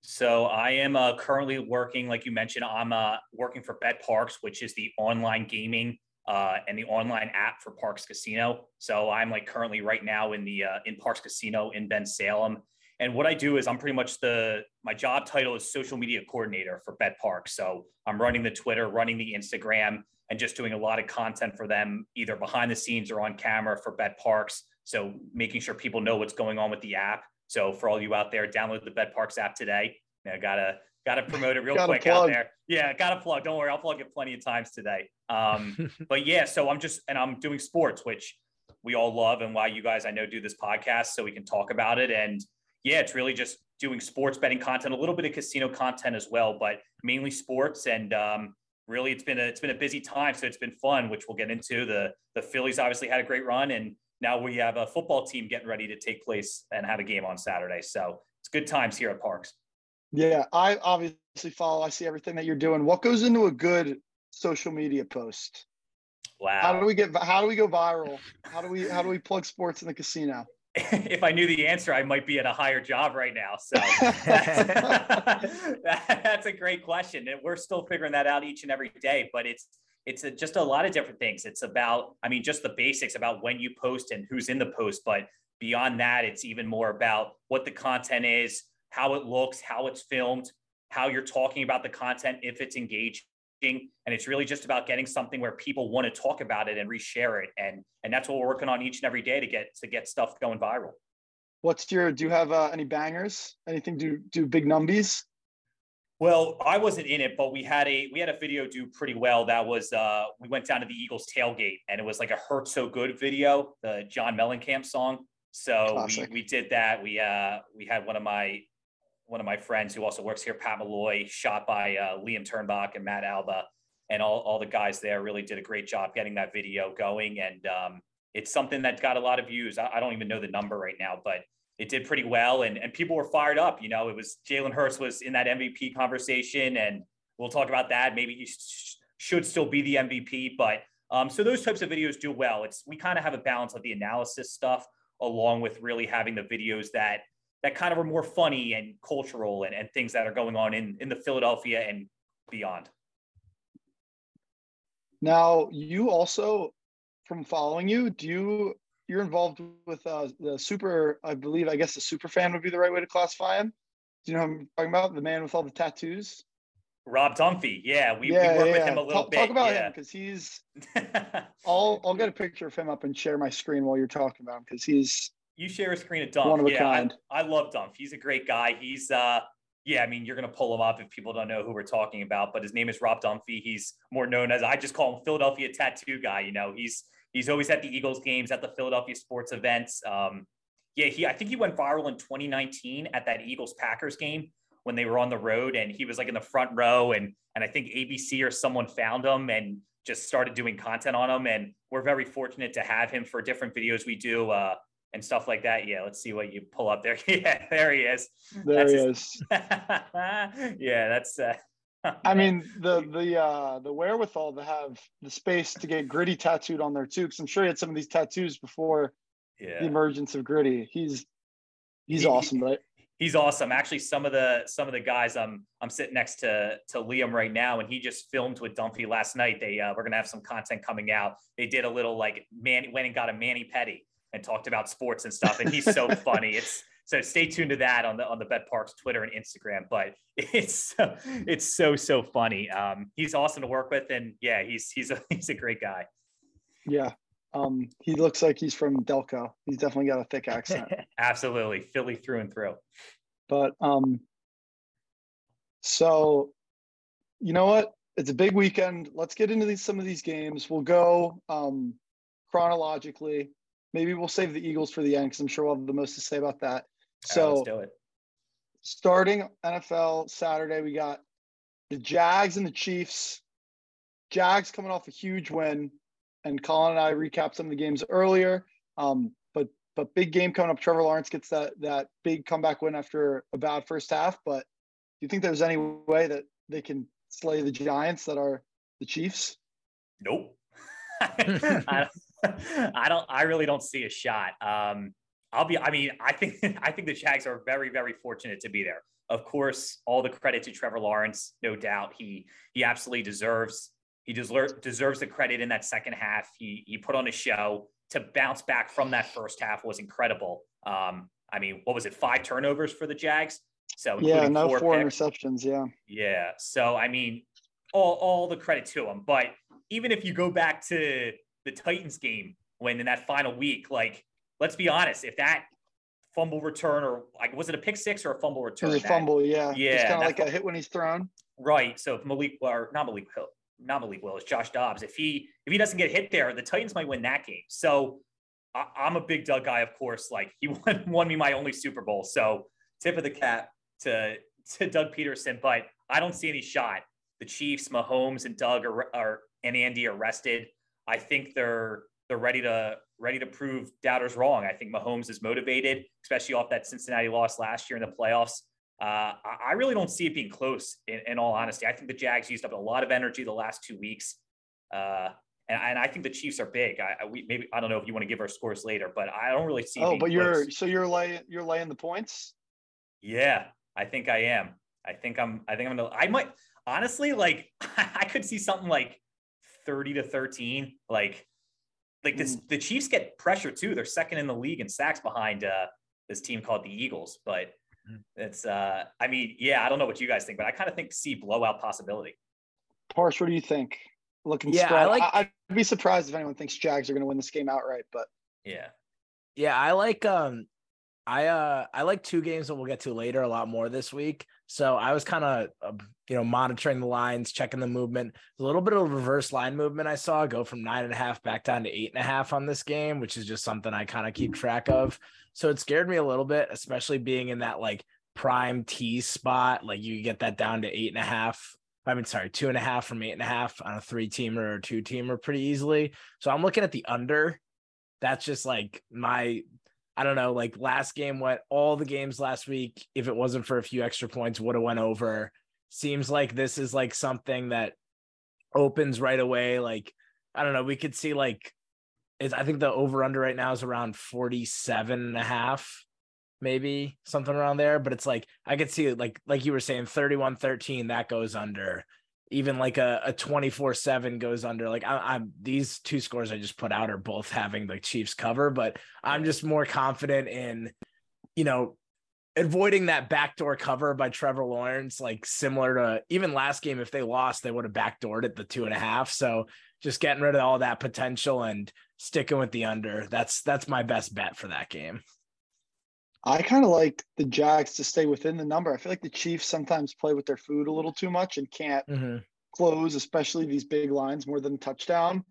So I am uh, currently working, like you mentioned, I'm uh, working for BetParx, which is the online gaming uh, and the online app for Parx Casino. So I'm like currently right now in the uh, in Parx Casino in Bensalem. And what I do is I'm pretty much the my job title is social media coordinator for BetParx. So I'm running the Twitter, running the Instagram, and just doing a lot of content for them, either behind the scenes or on camera for BetParx. So making sure people know what's going on with the app. So for all you out there, download the BetParx app today. You gotta gotta promote it real quick plug. out there. Yeah, gotta plug. Don't worry, I'll plug it plenty of times today. Um, but yeah, so I'm just and I'm doing sports, which we all love, and why you guys I know do this podcast so we can talk about it. And yeah, it's really just doing sports betting content, a little bit of casino content as well, but mainly sports. And um, really, it's been a it's been a busy time, so it's been fun, which we'll get into. The the Phillies obviously had a great run, and now we have a football team getting ready to take place and have a game on Saturday. So it's good times here at Parx. Yeah, I obviously follow. I see everything that you're doing. What goes into a good social media post? Wow. How do we get? How do we go viral? How do we? How do we plug sports in the casino? if I knew the answer, I might be at a higher job right now. So that's a great question, and we're still figuring that out each and every day. But it's it's a, just a lot of different things. It's about, I mean, just the basics about when you post and who's in the post. But beyond that, it's even more about what the content is, how it looks, how it's filmed, how you're talking about the content, if it's engaging. And it's really just about getting something where people want to talk about it and reshare it. And and that's what we're working on each and every day to get to get stuff going viral. What's your do you have uh, any bangers? Anything do do big numbies? Well, I wasn't in it, but we had a we had a video do pretty well. That was uh we went down to the Eagles tailgate and it was like a Hurt So Good video, the John Mellencamp song. So we, we did that. We uh we had one of my one of my friends who also works here, Pat Malloy, shot by uh, Liam Turnbach and Matt Alba, and all, all the guys there really did a great job getting that video going. And um, it's something that got a lot of views. I, I don't even know the number right now, but it did pretty well and, and people were fired up. You know, it was Jalen Hurts was in that MVP conversation and we'll talk about that. Maybe he sh- should still be the MVP, but um, so those types of videos do well. It's, we kind of have a balance of the analysis stuff along with really having the videos that, that kind of are more funny and cultural and, and things that are going on in, in the Philadelphia and beyond. Now you also from following you, do you you're involved with uh, the super, I believe, I guess the super fan would be the right way to classify him. Do you know who I'm talking about? The man with all the tattoos? Rob Dunphy. Yeah, we, yeah, we work yeah. with him a little talk, bit. Talk about yeah. him because he's. I'll I'll get a picture of him up and share my screen while you're talking about him because he's. You share a screen of Dump. One of a yeah, kind. I, I love Dump. He's a great guy. He's uh yeah, I mean, you're going to pull him up if people don't know who we're talking about, but his name is Rob Dunphy. He's more known as, I just call him Philadelphia Tattoo Guy. You know, he's He's always at the Eagles games, at the Philadelphia sports events. Um, yeah, he I think he went viral in 2019 at that Eagles Packers game when they were on the road, and he was like in the front row, and and I think ABC or someone found him and just started doing content on him, and we're very fortunate to have him for different videos we do. Uh, and stuff like that. Yeah, let's see what you pull up there. yeah, there he is. There that's he his... is. yeah, that's uh, I mean, the the uh, the wherewithal to have the space to get gritty tattooed on there too, because I'm sure he had some of these tattoos before yeah. the emergence of gritty. He's he's he, awesome, right? He's awesome. Actually, some of the some of the guys I'm I'm sitting next to to Liam right now, and he just filmed with Dunphy last night. They uh, we're gonna have some content coming out. They did a little like man went and got a Manny petty and talked about sports and stuff, and he's so funny. It's so stay tuned to that on the on the BetParx Twitter and Instagram. But it's so, it's so so funny. Um, he's awesome to work with, and yeah, he's he's a he's a great guy. Yeah, um, he looks like he's from Delco. He's definitely got a thick accent. Absolutely, Philly through and through. But um, so you know what? It's a big weekend. Let's get into these some of these games. We'll go um, chronologically. Maybe we'll save the Eagles for the end because I'm sure we'll have the most to say about that. So let's do it. Starting NFL Saturday, we got the Jags and the Chiefs. Jags coming off a huge win, and Colin and I recapped some of the games earlier. Um, but but big game coming up. Trevor Lawrence gets that that big comeback win after a bad first half. But do you think there's any way that they can slay the Giants that are the Chiefs? Nope. I, don't, I don't. I really don't see a shot. Um, I'll be. I mean, I think I think the Jags are very very fortunate to be there. Of course, all the credit to Trevor Lawrence, no doubt. He he absolutely deserves he deserves deserves the credit in that second half. He he put on a show to bounce back from that first half was incredible. Um, I mean, what was it? Five turnovers for the Jags. So yeah, no four, four interceptions. Yeah, yeah. So I mean, all all the credit to him. But even if you go back to the Titans game when in that final week, like let's be honest, if that fumble return or like was it a pick six or a fumble return? It was a fumble, yeah. Yeah. It's kind of like a hit when he's thrown. Right. So if Malik or not Malik Hill, not Malik Willis, Josh Dobbs, if he if he doesn't get hit there, the Titans might win that game. So I, am a big Doug guy, of course. Like he won, won me my only Super Bowl. So tip of the cap to to Doug Pederson, but I don't see any shot. The Chiefs, Mahomes, and Doug are, are and Andy are rested. I think they're they're ready to ready to prove doubters wrong. I think Mahomes is motivated, especially off that Cincinnati loss last year in the playoffs. Uh, I really don't see it being close. In, in, all honesty, I think the Jags used up a lot of energy the last two weeks, uh, and, and, I think the Chiefs are big. I, we maybe I don't know if you want to give our scores later, but I don't really see. Oh, but you're close. so you're laying you're laying the points. Yeah, I think I am. I think I'm. I think I'm gonna. I might honestly like. I could see something like thirty to thirteen. Like, like this. Mm. The Chiefs get pressure too. They're second in the league in sacks behind uh, this team called the Eagles. But mm. it's. uh I mean, yeah. I don't know what you guys think, but I kind of think see blowout possibility. Parsh, what do you think? Looking yeah, I like. I'd be surprised if anyone thinks Jags are going to win this game outright, but yeah, yeah, I like. Um, I uh I like two games that we'll get to later a lot more this week. So I was kind of uh, you know monitoring the lines, checking the movement. A little bit of reverse line movement I saw go from nine and a half back down to eight and a half on this game, which is just something I kind of keep track of. So it scared me a little bit, especially being in that like prime T spot. Like you get that down to eight and a half. I mean, sorry, two and a half from eight and a half on a three teamer or two teamer pretty easily. So I'm looking at the under. That's just like my I don't know, like last game went all the games last week. If it wasn't for a few extra points, would have went over. Seems like this is like something that opens right away. Like, I don't know, we could see like is I think the over under right now is around 47 and a half, maybe something around there. But it's like I could see like like you were saying, 31 13, that goes under even like a, a 24-7 goes under like I, am these two scores i just put out are both having the chiefs cover but i'm just more confident in you know avoiding that backdoor cover by trevor lawrence like similar to even last game if they lost they would have backdoored at the two and a half. So just getting rid of all that potential and sticking with the under that's that's my best bet for that game I kind of like the Jags to stay within the number. I feel like the Chiefs sometimes play with their food a little too much and can't mm-hmm. close, especially these big lines more than touchdown.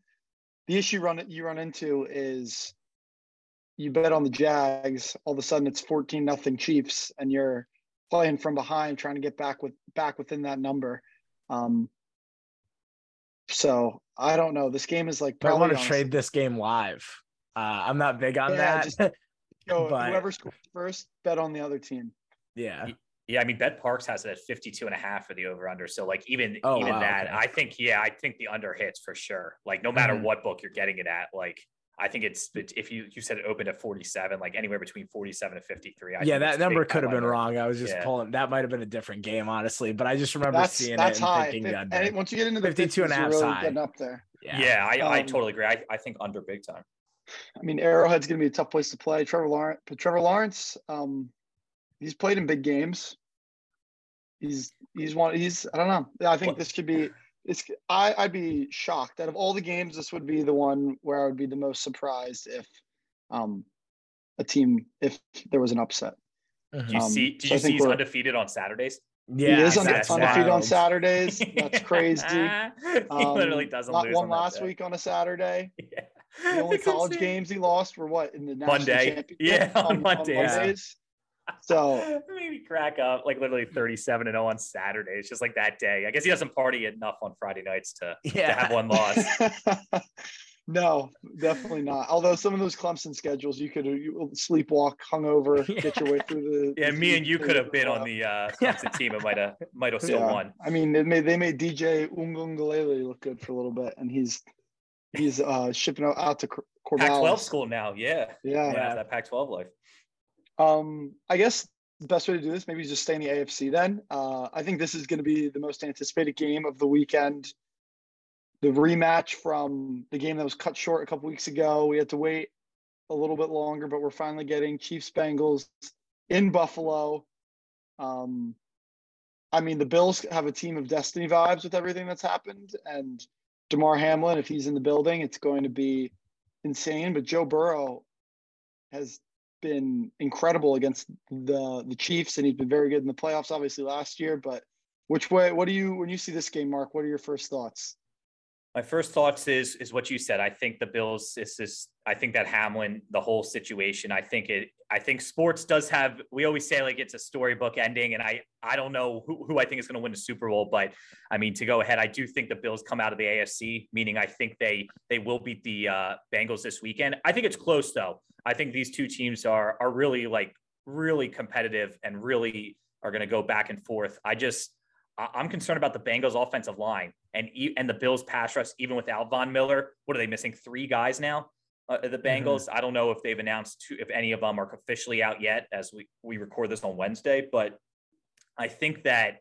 The issue run you run into is you bet on the Jags, all of a sudden it's 14 nothing Chiefs, and you're playing from behind trying to get back with back within that number. Um, so I don't know. This game is like I want to trade this game live. Uh, I'm not big on yeah, that. Just, Go but, whoever scores first, bet on the other team. Yeah. Yeah, I mean, BetParx has it at 52 and a half for the over under. So, like, even oh, even wow, that, okay. I think, yeah, I think the under hits for sure. Like, no matter mm-hmm. what book you're getting it at, like, I think it's if you you said it opened at 47, like anywhere between 47 and 53. I yeah, that number could have been wrong. I was just yeah. pulling that might have been a different game, honestly. But I just remember that's, seeing that's it and high. thinking F- and once you get into the 52 and a half really high. getting up there. Yeah, yeah I, um, I totally agree. I, I think under big time. I mean, Arrowhead's going to be a tough place to play. Trevor Lawrence, but Trevor Lawrence, um, he's played in big games. He's he's one. He's I don't know. I think this could be. It's I I'd be shocked. Out of all the games, this would be the one where I would be the most surprised if, um, a team if there was an upset. Mm-hmm. Do you um, see? Did so see he's undefeated on Saturdays? Yeah, he is undefeated on Saturdays. That's crazy. he um, literally doesn't lose. One last day. week on a Saturday. Yeah. The only college games he lost were what in the next Monday. Yeah, on, on Monday. On Mondays. So maybe crack up like literally 37 and 0 on Saturday. It's just like that day. I guess he doesn't party enough on Friday nights to, yeah. to have one loss. no, definitely not. Although some of those Clemson schedules, you could you sleepwalk, hungover, yeah. get your way through the. Yeah, the me and you could have been on the uh, Clemson team. It might have might have still yeah. won. I mean, they made they made DJ Uiagalelei look good for a little bit, and he's he's uh, shipping out to Corvallis. Pac-12 school now. Yeah. Yeah. yeah that Pac-12 life. Um, I guess the best way to do this maybe just stay in the AFC then. Uh, I think this is going to be the most anticipated game of the weekend. The rematch from the game that was cut short a couple weeks ago. We had to wait a little bit longer, but we're finally getting Chiefs Bengals in Buffalo. Um, I mean, the Bills have a team of destiny vibes with everything that's happened, and Damar Hamlin, if he's in the building, it's going to be insane. But Joe Burrow has been incredible against the the Chiefs, and he's been very good in the playoffs, obviously last year. But which way? What do you when you see this game, Mark? What are your first thoughts? My first thoughts is is what you said. I think the Bills is this. I think that Hamlin, the whole situation. I think it. I think sports does have. We always say like it's a storybook ending, and I I don't know who, who I think is going to win the Super Bowl, but I mean to go ahead, I do think the Bills come out of the AFC, meaning I think they they will beat the uh, Bengals this weekend. I think it's close though. I think these two teams are are really like really competitive and really are going to go back and forth. I just I'm concerned about the Bengals offensive line and and the Bills pass rush even without Von Miller. What are they missing? Three guys now. Uh, the mm-hmm. Bengals. Mm-hmm. I don't know if they've announced two, if any of them are officially out yet as we we record this on Wednesday, but I think that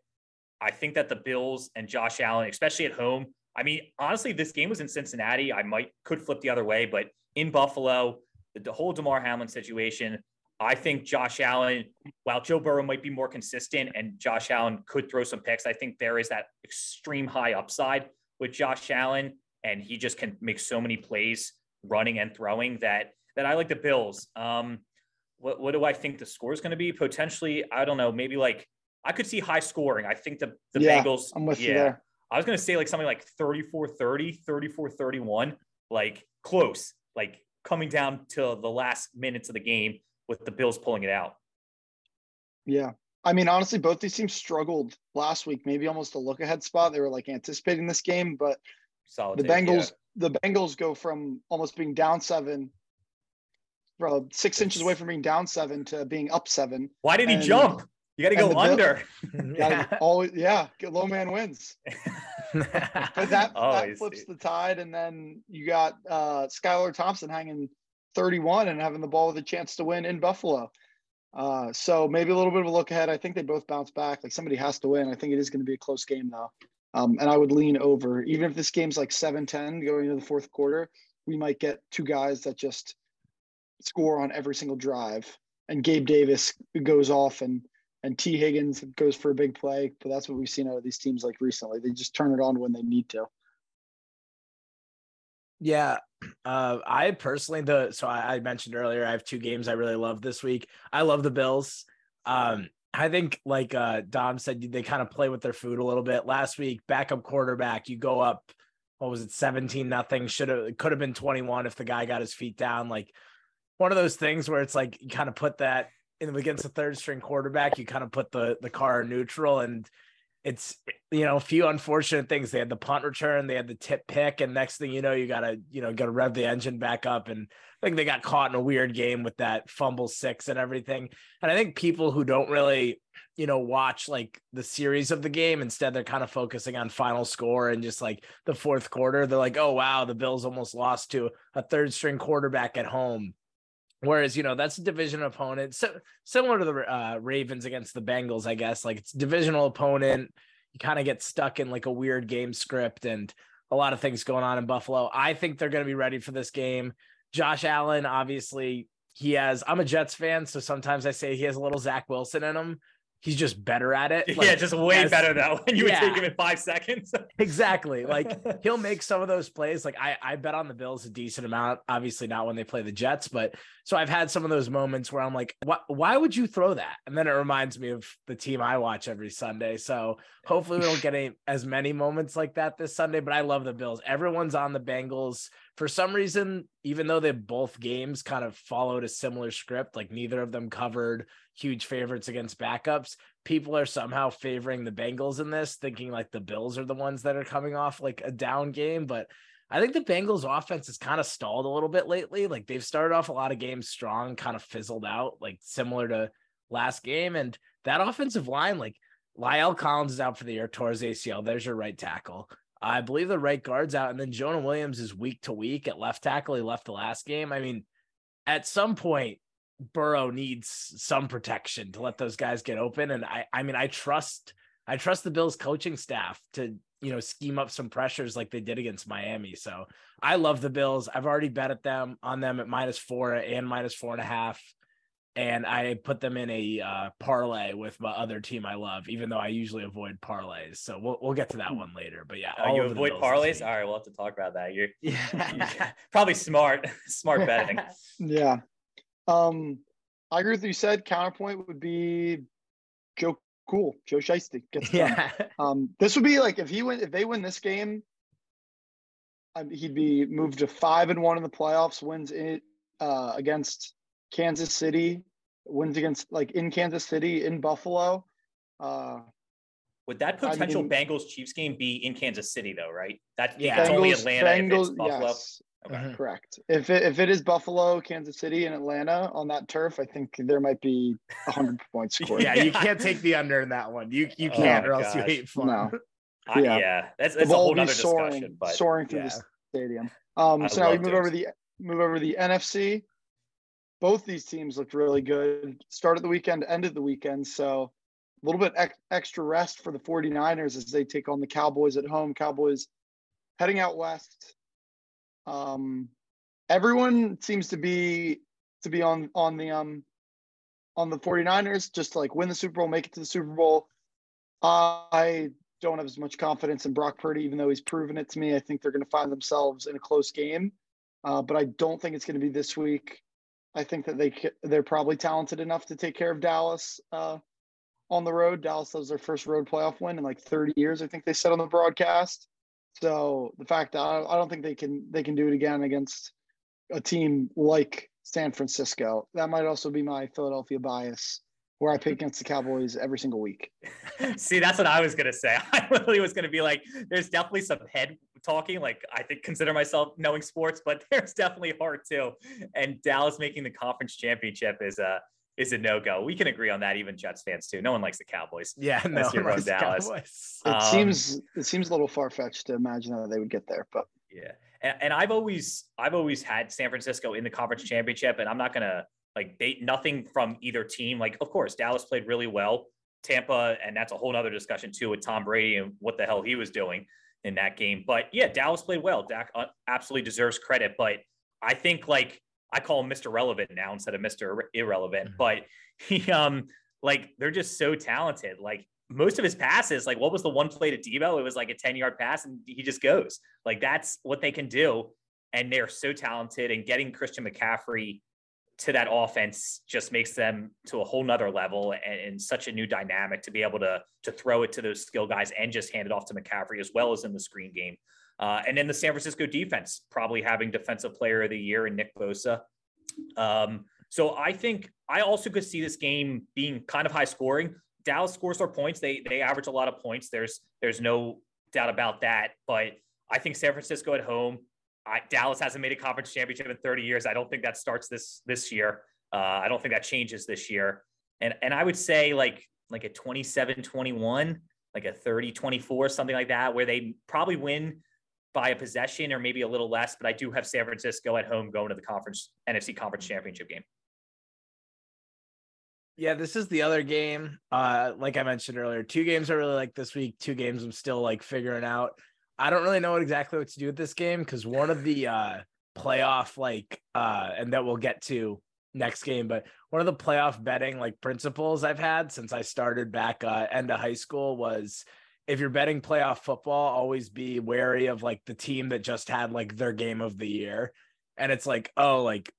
I think that the Bills and Josh Allen, especially at home. I mean, honestly, this game was in Cincinnati. I might could flip the other way, but in Buffalo, the, the whole Damar Hamlin situation, I think Josh Allen, while Joe Burrow might be more consistent and Josh Allen could throw some picks, I think there is that extreme high upside with Josh Allen, and he just can make so many plays running and throwing that that I like the Bills. Um, what what do I think the score is going to be? Potentially, I don't know, maybe like I could see high scoring. I think the the yeah, Bengals. I'm with yeah, you there. I was going to say like something like 34-30, 34-31, like close, like coming down to the last minutes of the game with the Bills pulling it out. Yeah. I mean, honestly, both these teams struggled last week, maybe almost a look ahead spot. They were like anticipating this game, but Solid the take, Bengals, yeah. the Bengals go from almost being down seven, from six inches away from being down seven to being up seven. Why did he and, jump? You got to go under. yeah. Always, yeah, low man wins. but that, oh, that flips the tide, and then you got uh, Skylar Thompson hanging 31 and having the ball with a chance to win in Buffalo. Uh, so maybe a little bit of a look ahead. I think they both bounce back. Like somebody has to win. I think it is going to be a close game though. Um, and I would lean over, even if this game's like 7 10 going into the fourth quarter, we might get two guys that just score on every single drive. And Gabe Davis goes off and and Tee Higgins goes for a big play. But that's what we've seen out of these teams like recently. They just turn it on when they need to. Yeah, uh, I personally the so I, I, mentioned earlier I have two games I really love this week. I love the Bills. Um, I think like uh, Dom said, they kind of play with their food a little bit. Last week, backup quarterback, you go up. What was it, seventeen nothing? Should have could have been twenty one if the guy got his feet down. Like one of those things where it's like you kind of put that in against the third string quarterback, you kind of put the the car neutral and it's you know a few unfortunate things. They had the punt return, they had the tip pick, and next thing you know, you gotta you know gotta rev the engine back up. And I think they got caught in a weird game with that fumble six and everything. And I think people who don't really you know watch like the series of the game, instead they're kind of focusing on final score and just like the fourth quarter. They're like, oh wow, the Bills almost lost to a third string quarterback at home. Whereas, you know, that's a division opponent. So similar to the uh, Ravens against the Bengals, I guess. Like it's divisional opponent. You kind of get stuck in like a weird game script and a lot of things going on in Buffalo. I think they're going to be ready for this game. Josh Allen, obviously, he has. I'm a Jets fan, so sometimes I say he has a little Zach Wilson in him he's just better at it. Like, yeah, just way as, better though. When you yeah, would take him in five seconds. exactly. Like he'll make some of those plays. Like I, I bet on the Bills a decent amount. Obviously not when they play the Jets, but so I've had some of those moments where I'm like, why, why would you throw that? And then it reminds me of the team I watch every Sunday. So hopefully we don't get any, as many moments like that this Sunday. But I love the Bills. Everyone's on the Bengals for some reason. Even though they both games kind of followed a similar script, like neither of them covered huge favorites against backups people are somehow favoring the Bengals in this, thinking like the Bills are the ones that are coming off like a down game. But I think the Bengals offense has kind of stalled a little bit lately. Like they've started off a lot of games strong, kind of fizzled out, like similar to last game. And that offensive line, like La'el Collins is out for the year, towards ACL. There's your right tackle. I believe the right guard's out. And then Jonah Williams is week to week at left tackle. He left the last game. I mean, at some point, Burrow needs some protection to let those guys get open. And I, I mean, I trust, I trust the Bills coaching staff to, you know, scheme up some pressures like they did against Miami. So I love the Bills. I've already bet at them on them at minus four and minus four and a half. And I put them in a uh, parlay with my other team I love, even though I usually avoid parlays. So we'll, we'll get to that one later. But yeah, oh, you avoid parlays. All right, we'll have to talk about that. You're, yeah. you're probably smart, smart betting. yeah, um, I agree with you said. Counterpoint would be Joe Cool, Joe Shiesty gets yeah. Um, this would be like if he win, if they win this game, um, he'd be moved to five and one in the playoffs. Wins it uh, against Kansas City. Wins against like in Kansas City in Buffalo. Uh, would that potential I mean, Bengals Chiefs game be in Kansas City though? Right? That yeah, Bengals, only Atlanta. Bengals, Buffalo. Yes. Okay. Mhm. Correct. If it, if it is Buffalo, Kansas City, and Atlanta on that turf, I think there might be hundred points scored. Yeah, you can't take the under in that one. You you Oh can't, my or else you hate fun. No. I- Yeah. yeah. that's, that's a whole will be nother soaring, discussion. But soaring through Yeah. the stadium. Um, so now we love move over the move over the NFC. Both these teams looked really good. Started the weekend, ended the weekend. So a little bit ex- extra rest for the 49ers as they take on the Cowboys at home. Cowboys heading out west. Um, everyone seems to be to be on on the um on the 49ers just like win the Super Bowl, make it to the Super Bowl. I don't have as much confidence in Brock Purdy, even though he's proven it to me. I think they're going to find themselves in a close game, uh, but I don't think it's going to be this week. I think that they they're probably talented enough to take care of Dallas uh, on the road. Dallas was their first road playoff win in like 30 years. I think they said on the broadcast. So the fact that I, don't think they can they can do it again against a team like San Francisco. That might also be my Philadelphia bias, where I pick against the Cowboys every single week. See, that's what I was gonna say. I literally was gonna be like, there's definitely some head talking. Like I think consider myself knowing sports, but there's definitely heart too. And Dallas making the conference championship is a is a no go. We can agree on that. Even Jets fans too. No one likes the Cowboys. Yeah, no, Unless you're the Dallas. Cowboys. It Um, seems it seems a little far fetched to imagine that they would get there, but Yeah, and, and I've always I've always had San Francisco in the conference championship, and I'm not gonna like bait nothing from either team. Like, of course, Dallas played really well. Tampa, and that's a whole other discussion too with Tom Brady and what the hell he was doing in that game. But yeah, Dallas played well. Dak uh, absolutely deserves credit, but I think like I call him Mr. Relevant now instead of Mr. Irrelevant. Mhm. But he um like they're just so talented. Like most of his passes, like what was the one play to Deebo? It was like a 10 yard pass and he just goes. Like that's what they can do. And they're so talented and getting Christian McCaffrey to that offense just makes them to a whole nother level and, and such a new dynamic to be able to to throw it to those skill guys and just hand it off to McCaffrey as well as in the screen game. Uh, and then the San Francisco defense probably having defensive player of the year in Nick Bosa. Um, so I think I also could see this game being kind of high scoring. Dallas scores their points. They they average a lot of points. There's there's no doubt about that. But I think San Francisco at home. I, Dallas hasn't made a conference championship in 30 years. I don't think that starts this this year. Uh, I don't think that changes this year. And and I would say like like a 27-21, like a 30-24, something like that, where they probably win by a possession or maybe a little less. But I do have San Francisco at home going to the conference NFC conference championship game. Yeah, this is the other game. Uh, like I mentioned earlier, two games I really like this week. Two games I'm still like figuring out. I don't really know what exactly what to do with this game because one of the uh playoff like uh and that we'll get to next game, but one of the playoff betting like principles I've had since I started back uh end of high school was if you're betting playoff football, always be wary of like the team that just had like their game of the year. And it's like, oh, like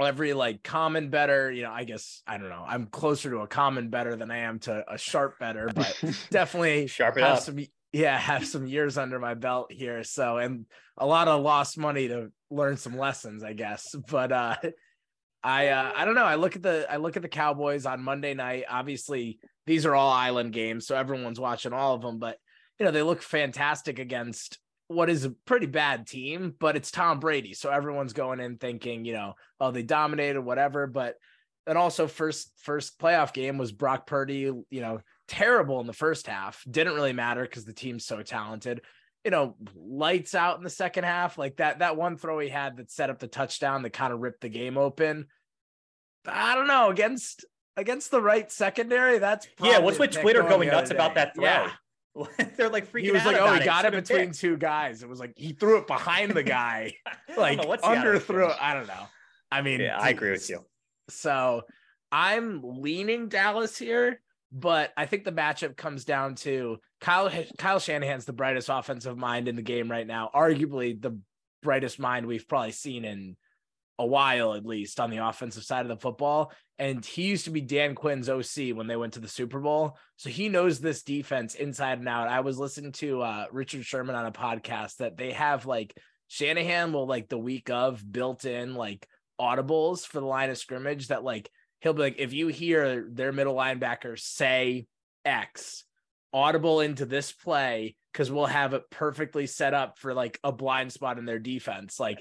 every like common better, you know, I guess I don't know. I'm closer to a common better than I am to a sharp better, but definitely Sharp have up. some yeah, have some years under my belt here. So and a lot of lost money to learn some lessons, I guess. But uh I uh I don't know. I look at the I look at the Cowboys on Monday night. Obviously, these are all island games, so everyone's watching all of them, but you know, they look fantastic against what is a pretty bad team, but it's Tom Brady. So everyone's going in thinking, you know, oh, they dominated, whatever. But and also first first playoff game was Brock Purdy, you know, terrible in the first half. Didn't really matter because the team's so talented. You know, lights out in the second half. Like that that one throw he had that set up the touchdown that kind of ripped the game open. I don't know against against the right secondary. That's Yeah, what's with Twitter going nuts about that throw? Yeah. They're like freaking He was like, oh, he got it between picked. two guys. It was like he threw it behind the guy, like under doing. I don't know. I mean, Yeah, I agree with you. So I'm leaning Dallas here, but I think the matchup comes down to Kyle Kyle Shanahan's the brightest offensive mind in the game right now, arguably the brightest mind we've probably seen in a while at least on the offensive side of the football. And he used to be Dan Quinn's OC when they went to the Super Bowl. So he knows this defense inside and out. I was listening to uh, Richard Sherman on a podcast that they have like Shanahan will like the week of built in like audibles for the line of scrimmage that like he'll be like, if you hear their middle linebacker say X, audible into this play, because we'll have it perfectly set up for like a blind spot in their defense. Like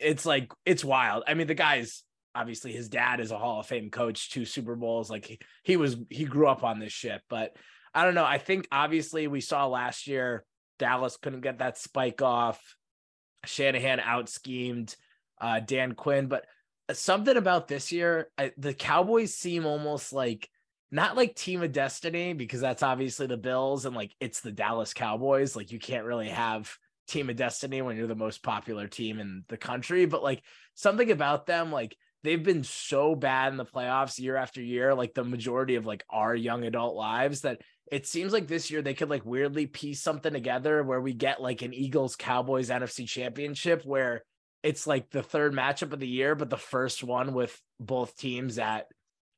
it's like it's wild. I mean, the guy's obviously his dad is a Hall of Fame coach, two Super Bowls. Like he, he was he grew up on this shit. But I don't know. I think obviously we saw last year Dallas couldn't get that spike off. Shanahan out schemed uh, Dan Quinn, but something about this year, I, the Cowboys seem almost like not like team of destiny because that's obviously the Bills and like it's the Dallas Cowboys. Like you can't really have team of destiny when you're the most popular team in the country, but like something about them, like they've been so bad in the playoffs year after year, like the majority of like our young adult lives that it seems like this year they could like weirdly piece something together where we get like an Eagles Cowboys NFC championship where it's like the third matchup of the year, but the first one with both teams at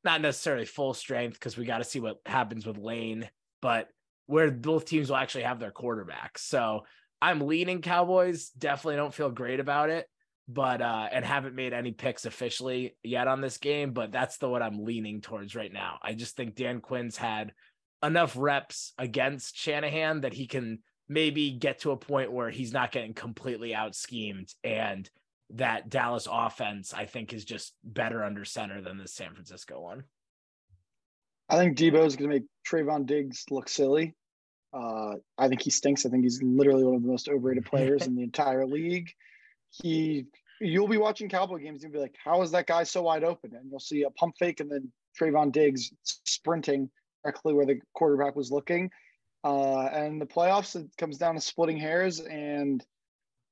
not necessarily full strength because we got to see what happens with Lane, but where both teams will actually have their quarterbacks. So I'm leaning Cowboys. Definitely don't feel great about it, but uh, and haven't made any picks officially yet on this game. But that's the what I'm leaning towards right now. I just think Dan Quinn's had enough reps against Shanahan that he can maybe get to a point where he's not getting completely out schemed and that Dallas offense I think is just better under center than the San Francisco one. I think Deebo is going to make Trevon Diggs look silly. Uh, I think he stinks. I think he's literally one of the most overrated players in the entire league. He, you'll be watching Cowboy games and be like, "How is that guy so wide open?" And you'll see a pump fake and then Trevon Diggs sprinting directly where the quarterback was looking. Uh, and the playoffs, it comes down to splitting hairs, and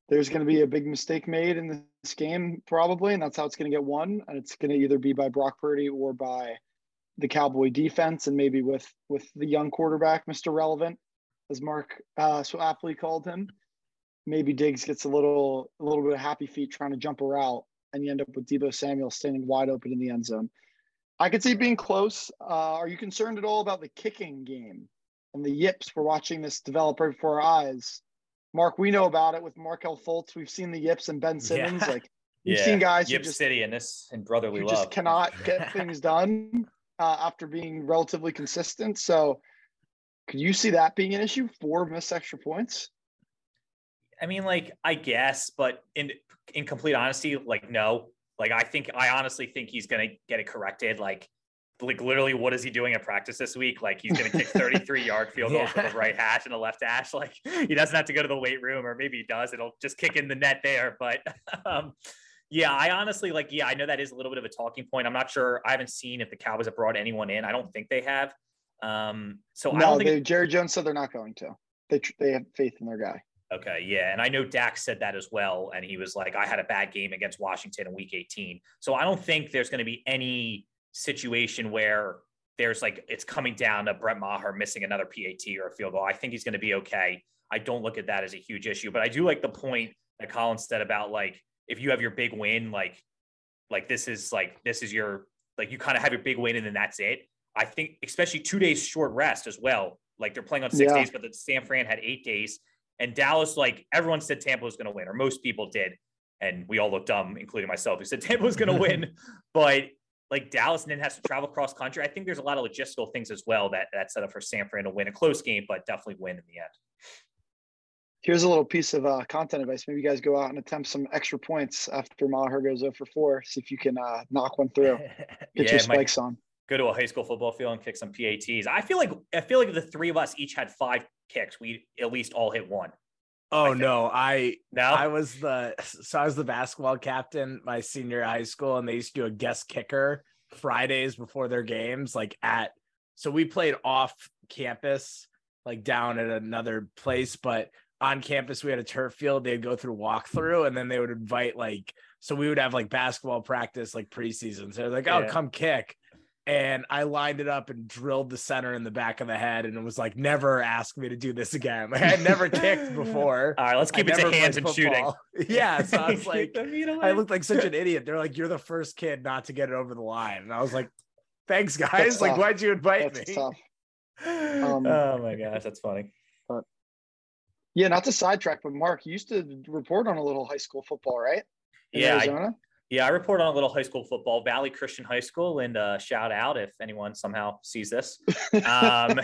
there's going to be a big mistake made in this game, probably, and that's how it's going to get won. And it's going to either be by Brock Purdy or by the Cowboy defense, and maybe with with the young quarterback, Mr. Relevant, as Mark uh, so aptly called him. Maybe Diggs gets a little a little bit of happy feet trying to jump a route, and you end up with Deebo Samuel standing wide open in the end zone. I could see being close. Uh, are you concerned at all about the kicking game? and the yips we're watching this develop right before our eyes. Mark, we know about it with Markelle Fultz. We've seen the yips and Ben Simmons. Yeah. Like we've yeah. seen guys Yip who just City and this and brotherly who love just cannot get things done uh, after being relatively consistent. So, could you see that being an issue? Four missed extra points. I mean, like I guess, but in in complete honesty, like no. Like I think I honestly think he's gonna get it corrected. Like like literally what is he doing at practice this week? Like he's going to kick 33 yard field goals yeah. from the right hash and the left hash. Like he doesn't have to go to the weight room or maybe he does. It'll just kick in the net there. But um, yeah, I honestly like, yeah, I know that is a little bit of a talking point. I'm not sure. I haven't seen if the Cowboys have brought anyone in. I don't think they have. Um, so no, I don't think they, Jerry Jones said they're not going to. They, they have faith in their guy. Okay, yeah, and I know Dax said that as well, and he was like, "I had a bad game against Washington in Week 18." So I don't think there's going to be any situation where there's like it's coming down to Brett Maher missing another PAT or a field goal. I think he's going to be okay. I don't look at that as a huge issue, but I do like the point that Colin said about like if you have your big win, like like this is like this is your like you kind of have your big win and then that's it. I think especially two days short rest as well. Like they're playing on six yeah. days, but the San Fran had eight days. And Dallas, like everyone said Tampa was going to win, or most people did. And we all looked dumb, including myself, who said Tampa was going to win. But like Dallas then has to travel cross country. I think there's a lot of logistical things as well that that set up for San Fran to win a close game, but definitely win in the end. Here's a little piece of uh, content advice. Maybe you guys go out and attempt some extra points after Maher goes over four. See if you can uh, knock one through. Get yeah, your spikes on. Go to a high school football field and kick some PATs. I feel like I feel like the three of us each had five kicks. We at least all hit one. Oh I no, I no, I was the so I was the basketball captain my senior high school, and they used to do a guest kicker Fridays before their games, like at so we played off campus, like down at another place, but on campus we had a turf field. They'd go through walkthrough, and then they would invite like so we would have like basketball practice like preseason. So they're like, oh, yeah. come kick and I lined it up and drilled the center in the back of the head, and it was like, never ask me to do this again. Like I had never kicked before. All right, let's keep I it to hands and football. shooting. Yeah, so I was like, I looked like such an idiot. They're like, you're the first kid not to get it over the line, and I was like, thanks guys. That's like, tough. why'd you invite that's me? Um, oh my gosh, that's funny. But yeah, not to sidetrack, but Mark, you used to report on a little high school football, right? In yeah, I, Yeah, I report on a little high school football, Valley Christian High School, and uh, shout out if anyone somehow sees this. Um,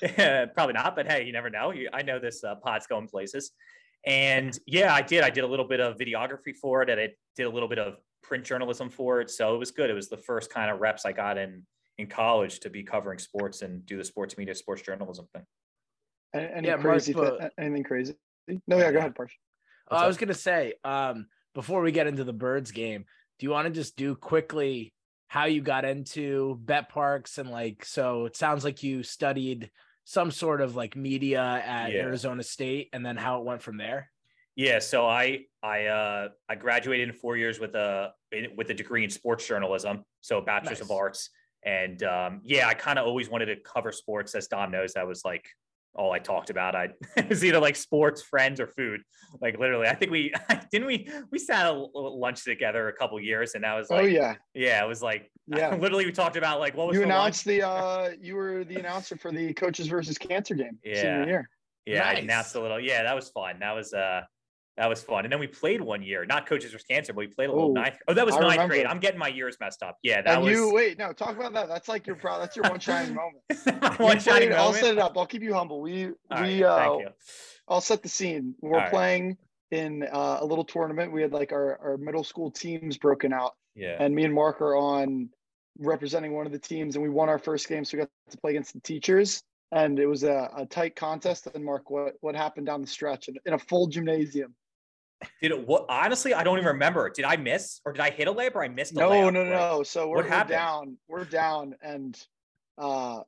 probably not, but hey, you never know. I know this uh, pod's going places. And yeah, I did. I did a little bit of videography for it, and I did a little bit of print journalism for it. So it was good. It was the first kind of reps I got in in college to be covering sports and do the sports media, sports journalism thing. Any yeah, crazy? Mark, anything crazy? No, yeah, go ahead, Parsh. I was gonna say, um, before we get into the birds game, do you want to just do quickly how you got into BetParx and like so it sounds like you studied some sort of like media at yeah. Arizona State and then how it went from there? Yeah, so I I uh I graduated in 4 years with a with a degree in sports journalism, so bachelor's nice. of arts and um yeah, I kind of always wanted to cover sports as Dom knows that was like all I talked about. I it was either like sports, friends, or food. Like literally, I think we didn't we we sat a lunch together a couple years, and I was oh, like, oh yeah, yeah, it was like yeah, literally we talked about like what was you the announced lunch? the uh you were the announcer for the coaches versus cancer game yeah senior year. Yeah, nice. I announced a little. Yeah, that was fun. That was uh that was fun. And then we played one year, not coaches with cancer, but we played a little Ooh, ninth. Oh, that was I ninth remember. grade. I'm getting my years messed up. Yeah, that and was. You wait, no, talk about that. That's like your pro. That's your one shining moment. one shining moment. I'll set it up. I'll keep you humble. We All we right, uh, I'll set the scene. We're All playing right. in uh, a little tournament. We had like our our middle school teams broken out. Yeah. And me and Mark are on representing one of the teams, and we won our first game, so we got to play against the teachers. And it was a, a tight contest. And Mark, what what happened down the stretch in, in a full gymnasium? Did it? What? Honestly, I don't even remember. Did I miss or did I hit a layup or I missed? a no, layup, no, no. No. So we're, we're down. We're down and uh,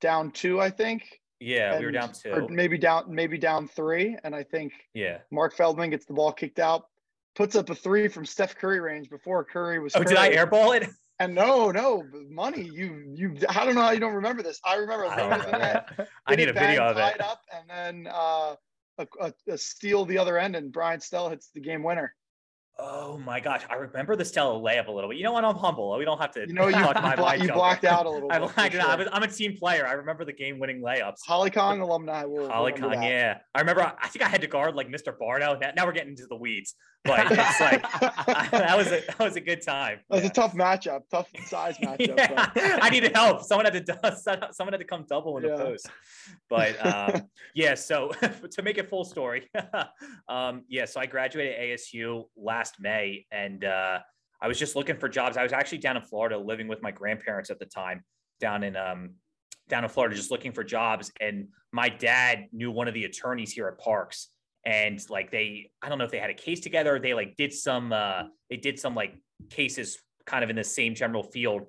down two, I think. Yeah, and, we were down two, or maybe down, maybe down three. And I think yeah, Mark Feldman gets the ball kicked out, puts up a three from Steph Curry range before Curry was. Oh, Curry. did I airball it? And no, no money. You, you. I don't know how you don't remember this. I remember. I, I need a video of it. Up and then uh, a, a, steal the other end, and Brian Stell hits the game winner. Oh my gosh, I remember the Stella layup a little bit. You know what? I'm humble. We don't have to. You know, you, talk my blo- you blocked out a little. I blacked sure. out. I'm a team player. I remember the game-winning layups. Holly Kong alumni. Will Holly Kong, yeah. I remember. I think I had to guard like Mr. Barno. Now we're getting into the weeds, but it's like I, that was a that was a good time. That was yeah. a tough matchup, tough size matchup. yeah. I needed help. Someone had to someone had to come double in the post. But um, yeah, so to make it full story, um, yeah, so I graduated ASU last May, and uh, I was just looking for jobs. I was actually down in Florida, living with my grandparents at the time, down in um, down in Florida, just looking for jobs. And my dad knew one of the attorneys here at Parx, and like they, I don't know if they had a case together. they like did some, uh, they did some like cases kind of in the same general field,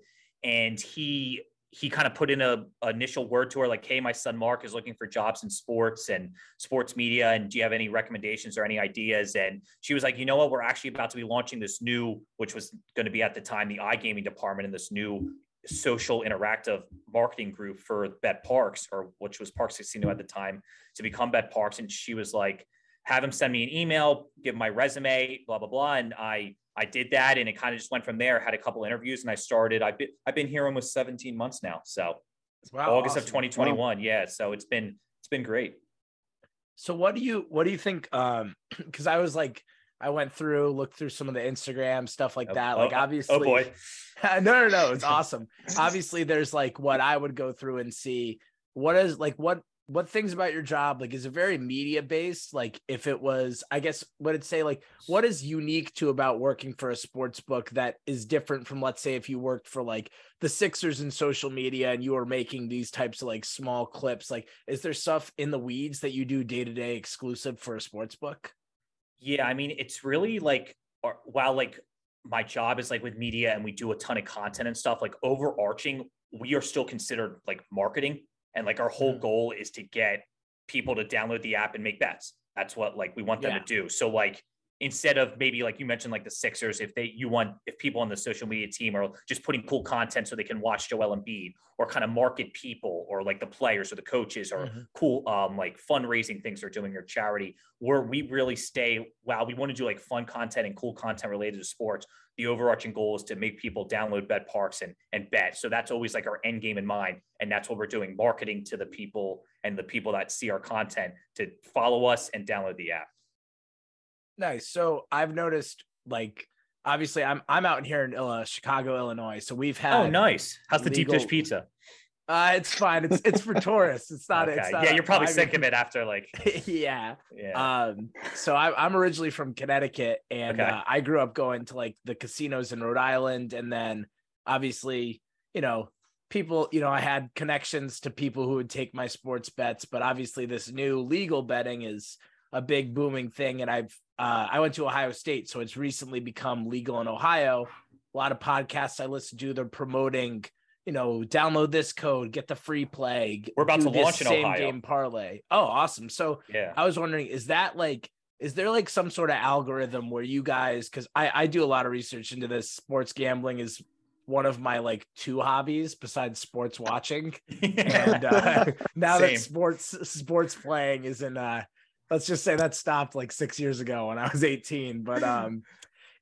and he he kind of put in a, a, initial word to her like hey my son mark is looking for jobs in sports and sports media and do you have any recommendations or any ideas? And she was like you know what? We're actually about to be launching this new which was going to be at the time the igaming department in this new social interactive marketing group for BetParx or which was parx casino at the time to become BetParx. And she was like have him send me an email give my resume blah blah blah. And i I did that and it kind of just went from there. Had a couple interviews and I started. I've been I've been here almost 17 months now. So wow, August awesome. of 2021. Wow. Yeah. So it's been it's been great. So what do you what do you think? Um, because I was like I went through, looked through some of the Instagram stuff like oh, that. Like obviously, oh boy, no, no, no, it's awesome. obviously, there's like what I would go through and see. What is like what what things about your job like is it very media based? Like if it was i guess what it say like what is unique to about working for a sports book that is different from let's say if you worked for like the sixers in social media and you are making these types of like small clips? Like is there stuff in the weeds that you do day to day exclusive for a sports book? Yeah i mean it's really like uh, while like my job is like with media and we do a ton of content and stuff like overarching we are still considered like marketing and like our whole mm. goal is to get people to download the app and make bets. That's what like we want them yeah. to do. So like instead of maybe like you mentioned like the Sixers, if they you want if people on the social media team are just putting cool content so they can watch Joel Embiid or kind of market people or like the players or the coaches or mm-hmm. cool um like fundraising things they're doing or charity, where we really stay wow, we want to do like fun content and cool content related to sports the overarching goal is to make people download BetParx and and bet. So that's always like our end game in mind, and that's what we're doing: marketing to the people and the people that see our content to follow us and download the app. Nice. So I've noticed like obviously I'm I'm out here in uh, Chicago, Illinois, so we've had. Oh, nice. How's the deep dish pizza? Uh, it's fine. It's it's for tourists. It's not. Okay. It's not yeah, you're probably sick of it after like yeah. yeah. Um, so I, I'm originally from Connecticut, and Okay. uh, I grew up going to like the casinos in Rhode Island, and then obviously, you know, people, you know, I had connections to people who would take my sports bets, but obviously, this new legal betting is a big booming thing, and I've uh, I went to Ohio State, so it's recently become legal in Ohio. A lot of podcasts I listen to, they're promoting. You know, download this code, get the free play. We're about to launch in same Ohio. game parlay. Oh, awesome! So yeah. I was wondering, is that like, is there like some sort of algorithm where you guys, because I, I do a lot of research into this, sports gambling is one of my like two hobbies besides sports watching. And uh, now Same. that sports sports playing is in, uh, let's just say that stopped like six years ago when I was 18. But um,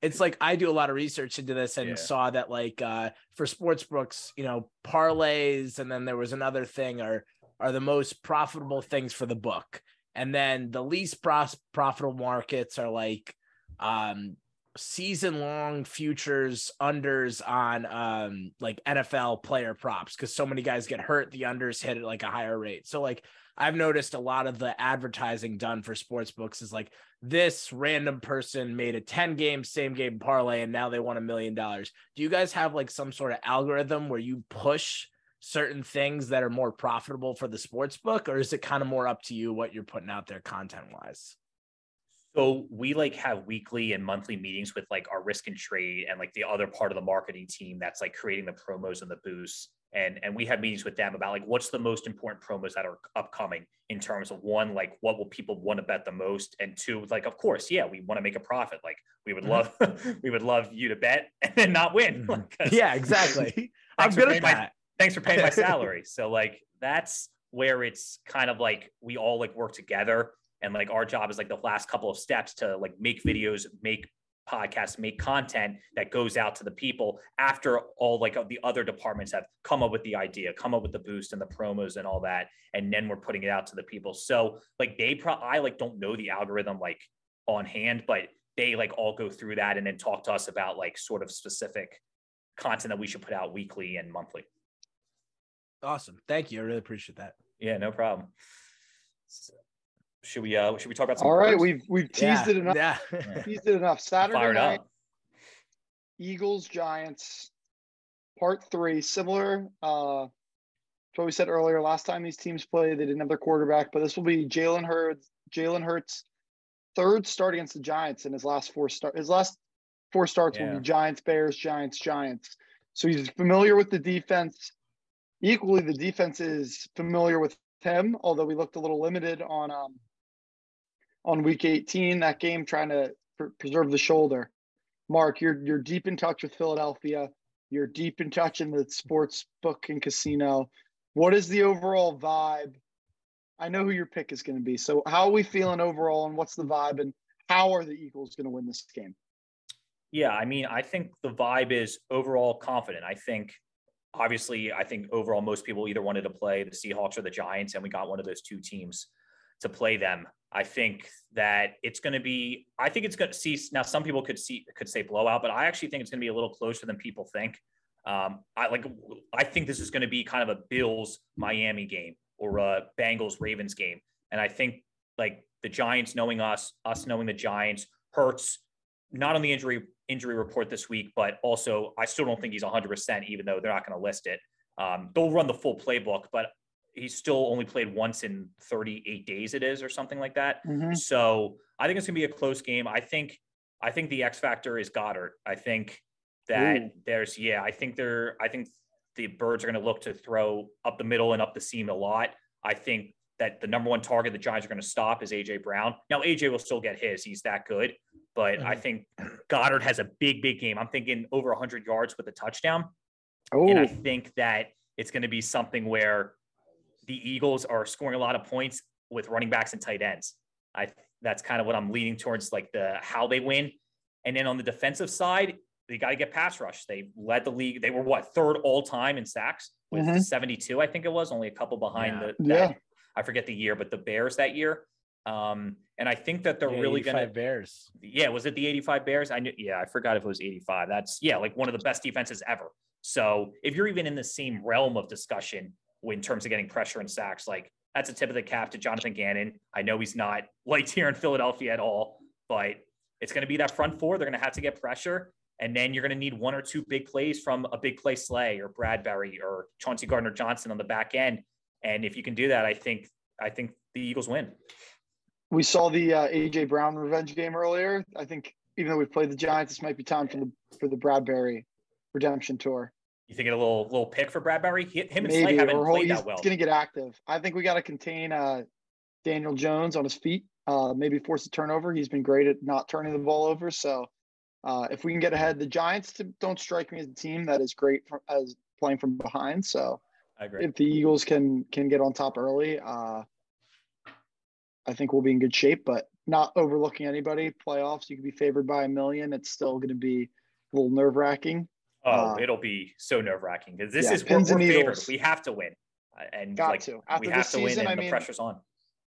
it's like I do a lot of research into this and Yeah. saw that like uh, for sports books, you know, parlays, and then there was another thing are are the most profitable things for the book, and then the least pros- profitable markets are like um season long futures unders on um like NFL player props because so many guys get hurt the unders hit at like a higher rate so like I've noticed a lot of the advertising done for sports books is like this random person made a 10 game same game parlay and now they won a million dollars. Do you guys have like some sort of algorithm where you push certain things that are more profitable for the sports book or is it kind of more up to you what you're putting out there content wise? So we like have weekly and monthly meetings with like our risk and trade and like the other part of the marketing team that's like creating the promos and the boosts. And and we have meetings with them about like what's the most important promos that are upcoming in terms of one, like what will people want to bet the most? And two, like of course, yeah, we want to make a profit. Like we would mm-hmm. love we would love you to bet and then not win. Mm-hmm. Like, 'cause uh, Yeah, exactly. I'm good at my- that. thanks for paying my salary. so like that's where it's kind of like we all like work together and like our job is like the last couple of steps to like make videos, make podcasts, make content that goes out to the people after all like the other departments have come up with the idea, come up with the boost and the promos and all that, and then we're putting it out to the people. So like they pro I like don't know the algorithm like on hand, but they like all go through that and then talk to us about like sort of specific content that we should put out weekly and monthly. Awesome. Thank you. I really appreciate that. Yeah, no problem. So, should we uh should we talk about some All right, birds? we've we've teased yeah. it enough. Yeah. Teased it enough. Saturday fired night, up. Eagles Giants, part three. Similar uh, to what we said earlier. Last time these teams played, they didn't have their quarterback, but this will be Jalen Hurts. Jalen Hurts' third start against the Giants in his last four start. His last four starts will be Giants, Bears, Giants, Giants. So he's familiar with the defense. Equally, the defense is familiar with him, although we looked a little limited on um, on week 18 that game trying to pr- preserve the shoulder. Mark you're you're deep in touch with philadelphia. You're deep in touch in the sports book and casino. What is the overall vibe? I know who your pick is going to be. So how are we feeling overall and what's the vibe and how are the eagles going to win this game? Yeah, I mean, I think the vibe is overall confident. I think obviously I think overall most people either wanted to play the Seahawks or the Giants, and we got one of those two teams to play them. I think that it's going to be. I think it's going to see now. Some people could see could say blowout, but I actually think it's going to be a little closer than people think. Um, I like. I think this is going to be kind of a Bills Miami game or a Bengals Ravens game, and I think like the Giants knowing us, us knowing the Giants hurts not on the injury injury report this week, but also I still don't think he's 100%, even though they're not going to list it. Um, they'll run the full playbook, but he's still only played once in 38 days, it is, or something like that. So I think it's going to be a close game. I think I think the X factor is Goedert. I think that Ooh. there's yeah. I think they're I think the birds are going to look to throw up the middle and up the seam a lot. I think that the number one target the Giants are going to stop is AJ Brown. Now AJ will still get his; he's that good. But I Mhm. think Goedert has a big, big game. I'm thinking over 100 yards with a touchdown. oh And I think that it's going to be something where the Eagles are scoring a lot of points with running backs and tight ends. I that's kind of what I'm leaning towards, like the how they win. And then on the defensive side, they got to get pass rush. They led the league. They were what third all time in sacks with Mhm. 72, I think it was, only a couple behind Yeah. the. Yeah. I forget the year, but the Bears that year. Um, and I think that they're Yeah, really 85 gonna Bears. yeah, was it the 85 Bears? I knew, yeah, I forgot if it was 85. That's yeah, like one of the best defenses ever. So if you're even in the same realm of discussion in terms of getting pressure and sacks, like that's a tip of the cap to Jonathan Gannon. I know he's not liked here in Philadelphia at all, but it's going to be that front four. They're going to have to get pressure. And then you're going to need one or two big plays from a big play Slay or Bradberry or Chauncey Gardner Johnson on the back end. And if you can do that, I think I think the Eagles win. We saw the uh, AJ Brown revenge game earlier. I think even though we've played the Giants, this might be time for the for the Bradberry redemption tour. You think it a little little pick for Bradberry? He- Him and Slay haven't played he's that well. He's going to get active. I think we got to contain uh, Daniel Jones on his feet. Uh, maybe force a turnover. He's been great at not turning the ball over. So uh, if we can get ahead, the Giants don't strike me as a team that is great for, as playing from behind. So I agree. if the Eagles can can get on top early, uh, I think we'll be in good shape. But not overlooking anybody. Playoffs, you could be favored by a million. It's still going to be a little nerve wracking. Oh, Uh, it'll be so nerve wracking because this yeah, is we're, pins we're and favored. needles. We have to win, Uh, and Got like to. we After have this to win, season, and I the mean, pressure's on.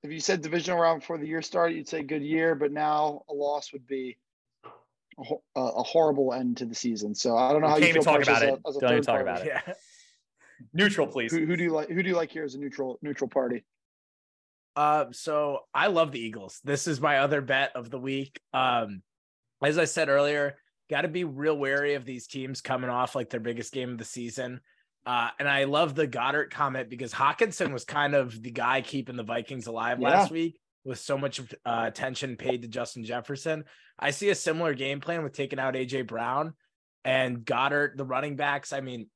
if you said divisional round before the year started, you'd say good year, but now a loss would be a, ho- a a horrible end to the season. So I don't know We how you feel talk about as a- it. as a Don't even talk party. about it. Yeah. Neutral, please. Who, who do you like? Who do you like here as a neutral neutral party? Uh, so I love the Eagles. This is my other bet of the week. Um, as I said earlier, got to be real wary of these teams coming off like their biggest game of the season. Uh, and I love the Goedert comment because Hockenson was kind of the guy keeping the Vikings alive Yeah. last week with so much uh, attention paid to Justin Jefferson. I see a similar game plan with taking out AJ Brown and Goedert, the running backs. I mean,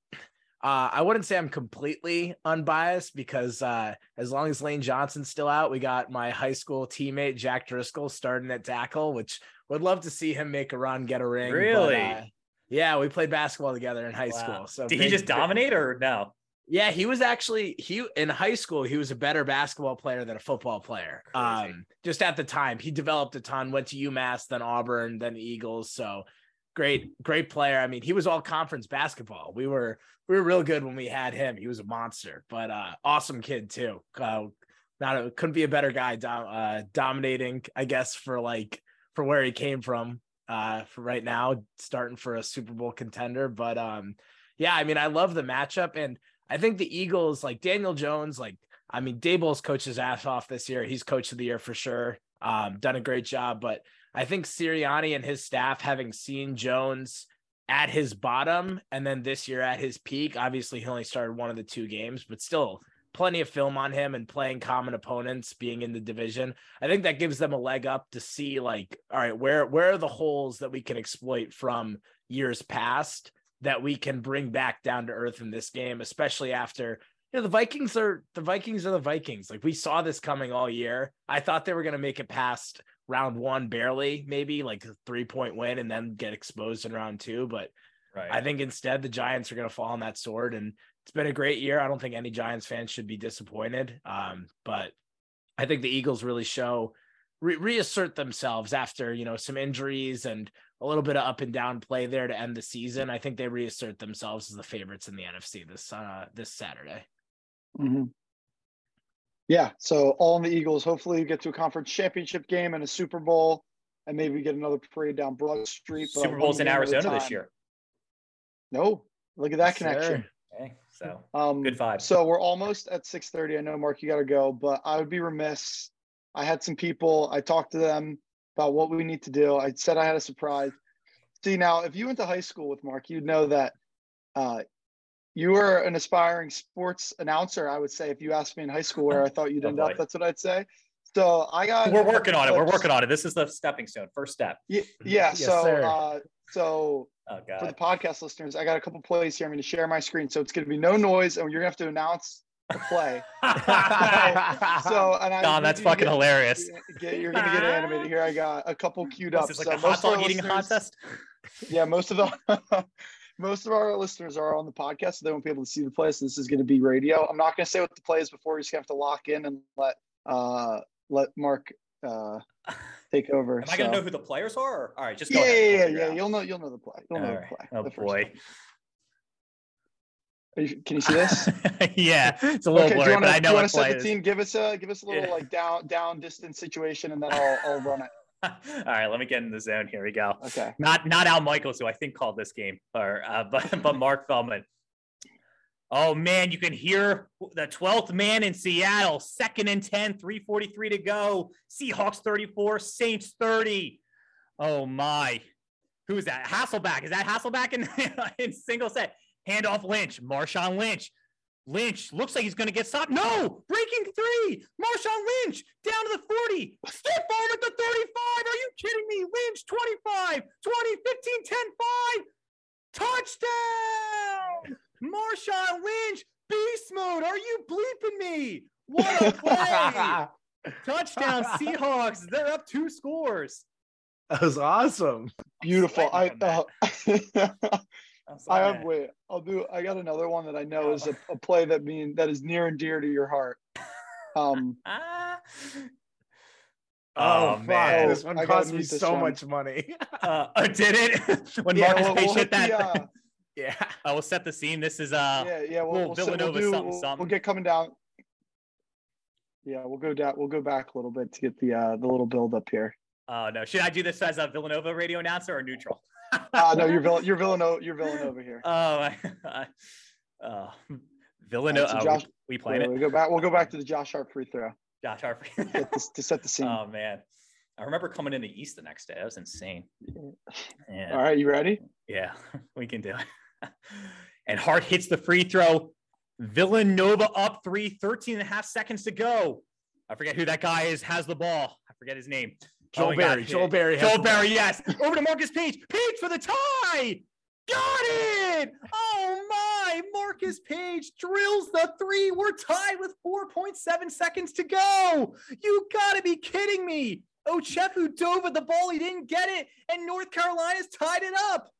uh, I wouldn't say I'm completely unbiased because uh, as long as Lane Johnson's still out, we got my high school teammate Jack Driscoll starting at tackle, which would love to see him make a run, get a ring. but, Really? uh, yeah, we played basketball together in high Wow. school. So Did he big- just dominate or no? yeah, he was actually he in high school. He was a better basketball player than a football player. Um, just at the time, he developed a ton. Went to UMass, then Auburn, then Eagles. So great, great player. I mean, he was all conference basketball. We were we were real good when we had him. He was a monster, but uh, awesome kid too. Uh, not a, couldn't be a better guy. Dom, uh, dominating, I guess, for like for where he came from. Uh, for right now, starting for a Super Bowl contender. But um, yeah, I mean, I love the matchup and. I think the Eagles, like Daniel Jones, like I mean, Daboll's coached his ass off this year. He's coach of the year for sure. Um, done a great job, but I think Sirianni and his staff, having seen Jones at his bottom and then this year at his peak, obviously he only started one of the two games, but still plenty of film on him and playing common opponents, being in the division. I think that gives them a leg up to see like, all right, where where are the holes that we can exploit from years past that we can bring back down to earth in this game, especially after you know the Vikings are the Vikings are the Vikings. Like we saw this coming all year. I thought they were going to make it past round one barely, maybe like a three point win, and then get exposed in round two. But Right. I think instead the Giants are going to fall on that sword, and it's been a great year. I don't think any Giants fans should be disappointed. Um, but I think the Eagles really show re- reassert themselves after you know some injuries and a little bit of up and down play there to end the season. I think they reassert themselves as the favorites in the NFC this uh, this Saturday. Mhm. Yeah. So all in the Eagles. Hopefully, get to a conference championship game and a Super Bowl, and maybe we get another parade down Broad Street. Super Bowl's in game at a Arizona this year. No, look at that Yes, connection. sir. Okay, so Um, Good vibes. So we're almost at six thirty. I know, Mark, you got to go, but I would be remiss. I had some people. I talked to them about what we need to do. I said I had a surprise. See, now if you went to high school with Mark, you'd know that uh, you were an aspiring sports announcer. I would say if you asked me in high school where I thought you'd Oh, end boy. up, that's what I'd say. So I got. we're working on it. We're working on it. This is the stepping stone. First step. Yeah. yeah Yes, so, sir. uh, so Oh for the podcast listeners, I got a couple plays here. I'm going to share my screen, so it's going to be no noise, and you're going to have to announce the play. So, and I Don, that's fucking get- hilarious. Get, you're going to get animated. Here, I got a couple queued up. This is like So a hot most of our dog eating contest. Yeah, most of the most of our listeners are on the podcast, so they won't be able to see the play. So this is going to be radio. I'm not going to say what the play is before. You're just going to have to lock in and let uh let Mark uh take over. Am I gonna know who the players are? Or? All right, just go Yeah, ahead. yeah, yeah, yeah. You'll know, you'll know the play. You'll know All the play. Oh the boy. You, can you see this? yeah, it's a little okay, blurry, do you want but I to know what set play the is. team? Give us a give us a little Yeah. like down down distance situation, and then I'll I'll run it. All right, let me get in the zone. Here we go. Okay. Not not Al Michaels, who I think called this game, or uh, but but Mark Feldman. Oh man, you can hear the 12th man in Seattle. Second and 10, 343 to go. Seahawks 34, Saints 30. Oh my. Who is that? Hasselbeck. Is that Hasselbeck in, in single set? Handoff Lynch. Marshawn Lynch. Lynch looks like he's going to get stopped. No, breaking three. Marshawn Lynch down to the 40. Stiff arm at the 35. Are you kidding me? Lynch 25, 20, 15, 10, 5. Touchdown. Marshawn Lynch, beast mode. Are you bleeping me? What a play. Touchdown, Seahawks. They're up two scores. That was awesome. Beautiful. I sweating uh, I'm I sorry. have wait. I'll do. I got another one that I know is a, a play that mean that is near and dear to your heart. Um. Ah. Oh, Oh, man. fuck. This one I cost me so one. much money. Uh, oh, did it? when Yeah, Marcus we'll, we'll hit hit that. the, uh, yeah. I will set the scene. This is uh yeah, yeah. We'll, we'll, sit- we'll Villanova do. something, we'll, something. we'll get coming down. Yeah, we'll go down. We'll go back a little bit to get the uh the little build up here. oh no. Should I do this as a Villanova radio announcer or neutral? Uh no, you're Vill- you're Villanova. You're Villanova here. Oh, I, uh, Villanova. so oh, Josh- we, we Yeah, it. we go back. We'll go back to the Josh Hart free throw Josh Harper. set this, to set the scene. oh man, I remember coming in the East the next day. That was insane. Yeah. All right, you ready? Yeah, we can do it. and Hart hits the free throw. Villanova up three, 13 and a half seconds to go. I forget who that guy is, has the ball. I forget his name. Oh, Joel Oh, he got Berry. hit. Joel Berry. Joel the Berry, yes. Over to Marcus Paige. Paige for the tie. Got it. Oh my. Marcus Paige drills the three. We're tied with 4.7 seconds to go. You got to be kidding me. Ochefu dove at the ball. He didn't get it. And North Carolina's tied it up.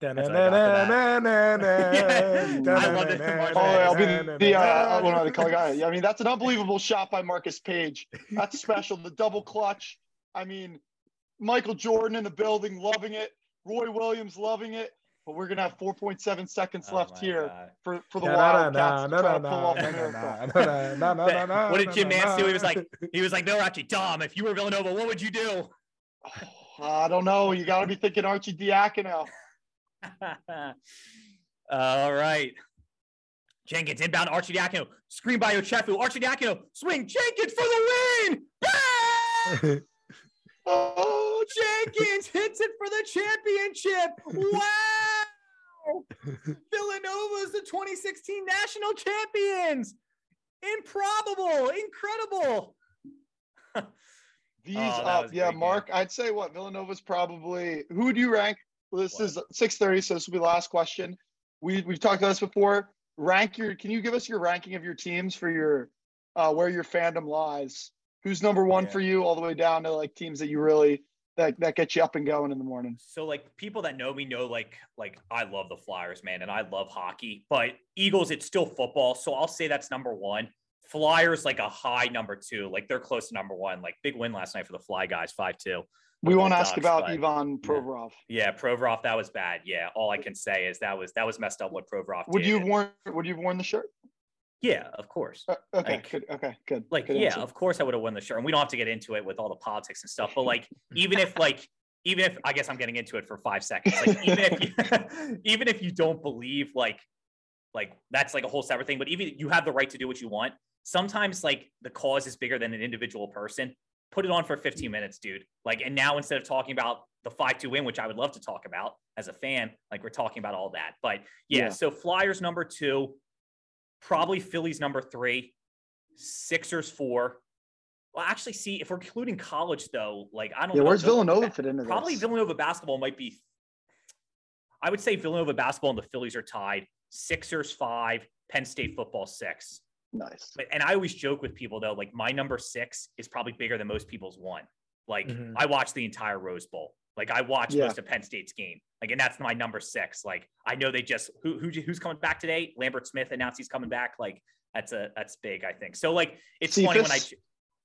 Ball. That's what I got for that. Yeah, I love it. Oh, yeah, I'll be the, the uh, I don't the color guy. I mean that's an unbelievable shot by Marcus Paige. That's special. The double clutch. I mean, Michael Jordan in the building, loving it. Roy Williams loving it. But we're gonna have 4.7 seconds Oh left here God. for for the Wildcats to try to pull off a miracle. What did Jim Nantz do? He was like, he was like, no, Archie, Dom, if you were Villanova, what would you do? I don't know. You got to be thinking Arcidiacono. All right. Jenkins inbound Arcidiacono. Screen by Ochefu. Arcidiacono. Swing. Jenkins for the win. Oh, Jenkins hits it for the championship. Wow. Villanova's the 2016 national champions. Improbable. Incredible. These Oh, up, yeah, great game. Mark. I'd say what Villanova's probably. Who would you rank? Well, this What? is 6:30, so this will be the last question. We we've talked about this before. Rank your. Can you give us your ranking of your teams for your uh, where your fandom lies? Who's number one Yeah. for you, all the way down to like teams that you really that that get you up and going in the morning. So like people that know me know like like I love the Flyers, man, and I love hockey. But Eagles, it's still football, so I'll say that's number one. Flyers like a high number two, like they're close to number one. Like big win last night for the Fly guys, five two. We Over won't the ask Ducks, about but- Ivan Provorov. Yeah, Provorov, that was bad. Yeah, all I can say is that was that was messed up what Provorov Would did. you have worn Would you have worn the shirt? Yeah, of course. Uh, okay, Like- good. Okay, good. Like, good yeah, answer. of course I would have won the shirt. And we don't have to get into it with all the politics and stuff. But like, even if like, even if I guess I'm getting into it for five seconds, like even if you, even if you don't believe like, like that's like a whole separate thing. But even you have the right to do what you want. Sometimes like the cause is bigger than an individual person. Put it on for 15 mm-hmm. minutes, dude. Like, and now instead of talking about the five two win, which I would love to talk about as a fan, like we're talking about all that. But yeah, Yeah. so Flyers number two, probably Phillies number three, Sixers four. Well, actually, see if we're including college though, like I don't Yeah, know. where's Villanova fit into Probably this? Villanova basketball might be. I would say Villanova basketball and the Phillies are tied. Sixers five, Penn State football six. Nice. But and I always joke with people though, like my number six is probably bigger than most people's one. Like Mhm. I watched the entire Rose Bowl. Like I watched Yeah. most of Penn State's game. Like, and that's my number six. Like I know they just who, who who's coming back today? Lambert Smith announced he's coming back. Like that's a that's big, I think. So like it's funny when I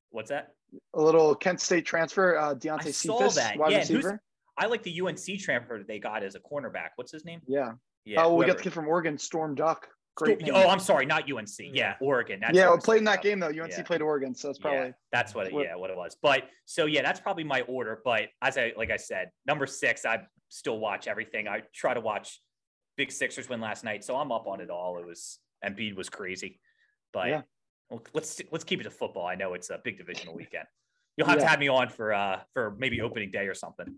what's that? A little Kent State transfer, uh, Deontay I saw Cephas, that. wide Yeah, receiver. I like the UNC transfer that they got as a cornerback. What's his name? Yeah. Yeah. oh, we got the kid from Oregon, Storm Duck. Great. Name. oh, I'm sorry, not UNC. Mm. Yeah, Oregon. That's yeah, what I played in that game though. UNC Yeah. played Oregon, so it's probably Yeah, that's what it, yeah, what it was. But so yeah, that's probably my order. But as I like I said, number six, I still watch everything. I try to watch big Sixers win last night, so I'm up on it all. It was Embiid was crazy, but Yeah. well, let's let's keep it to football. I know it's a big divisional weekend. You'll have to have me on for uh for maybe opening day or something.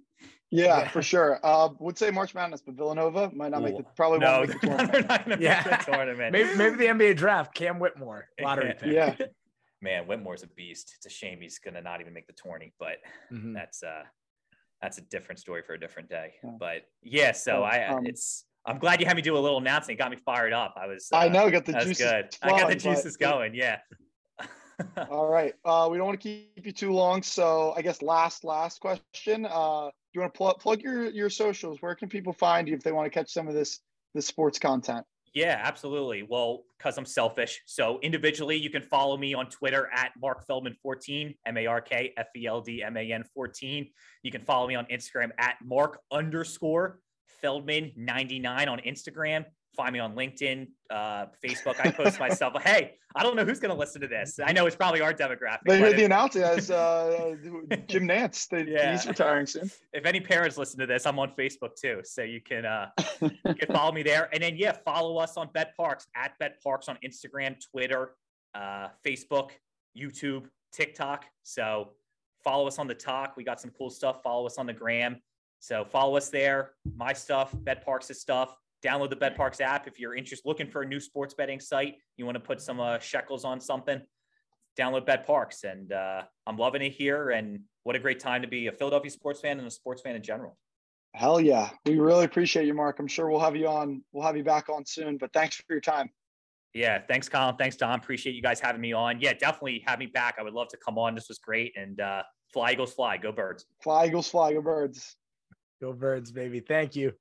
yeah, Yeah. for sure. Uh, would say March Madness, but Villanova might not make the probably no, won't make the tournament. not gonna Yeah. make the tournament. Maybe maybe the NBA draft, Cam Whitmore, lottery pick. Yeah, Man, Whitmore's a beast. It's a shame he's gonna not even make the tourney, but Mhm. that's uh that's a different story for a different day. Yeah. But yeah, so Well, I um, it's I'm glad you had me do a little announcing. It got me fired up. I was uh, I know. Got the juices. good. I got the flowing, but- juices going. Yeah. All right. Uh, we don't want to keep you too long, so I guess last last question. Uh, do you want to plug plug your your socials? Where can people find you if they want to catch some of this this sports content? Yeah, absolutely. Well, because I'm selfish. So individually, you can follow me on Twitter at Mark Feldman 14, M A R K F E L D M A N 14. You can follow me on Instagram at Mark underscore Feldman 99 on Instagram. Find me on LinkedIn, uh, Facebook. I post myself. Hey, I don't know who's going to listen to this. I know it's probably our demographic. They heard the announcement as uh, Jim Nantz. They, Yeah. He's retiring soon. if any parents listen to this, I'm on Facebook too, so you can uh, you can follow me there. And then yeah, follow us on BetParx at BetParx on Instagram, Twitter, uh, Facebook, YouTube, TikTok. So follow us on the talk. We got some cool stuff. Follow us on the gram. So follow us there. My stuff, BetParx' stuff. Download the BetParx app if you're interested, looking for a new sports betting site. You want to put some uh, shekels on something. Download BetParx, and uh, I'm loving it here. And what a great time to be a Philadelphia sports fan and a sports fan in general. Hell yeah. We really appreciate you, Mark. I'm sure we'll have you on. We'll have you back on soon. But thanks for your time. Yeah, thanks, Colin. Thanks, Dom. Appreciate you guys having me on. Yeah, definitely have me back. I would love to come on. This was great. And uh, fly Eagles fly, go birds. Fly Eagles, fly, go birds. Go birds, baby. Thank you.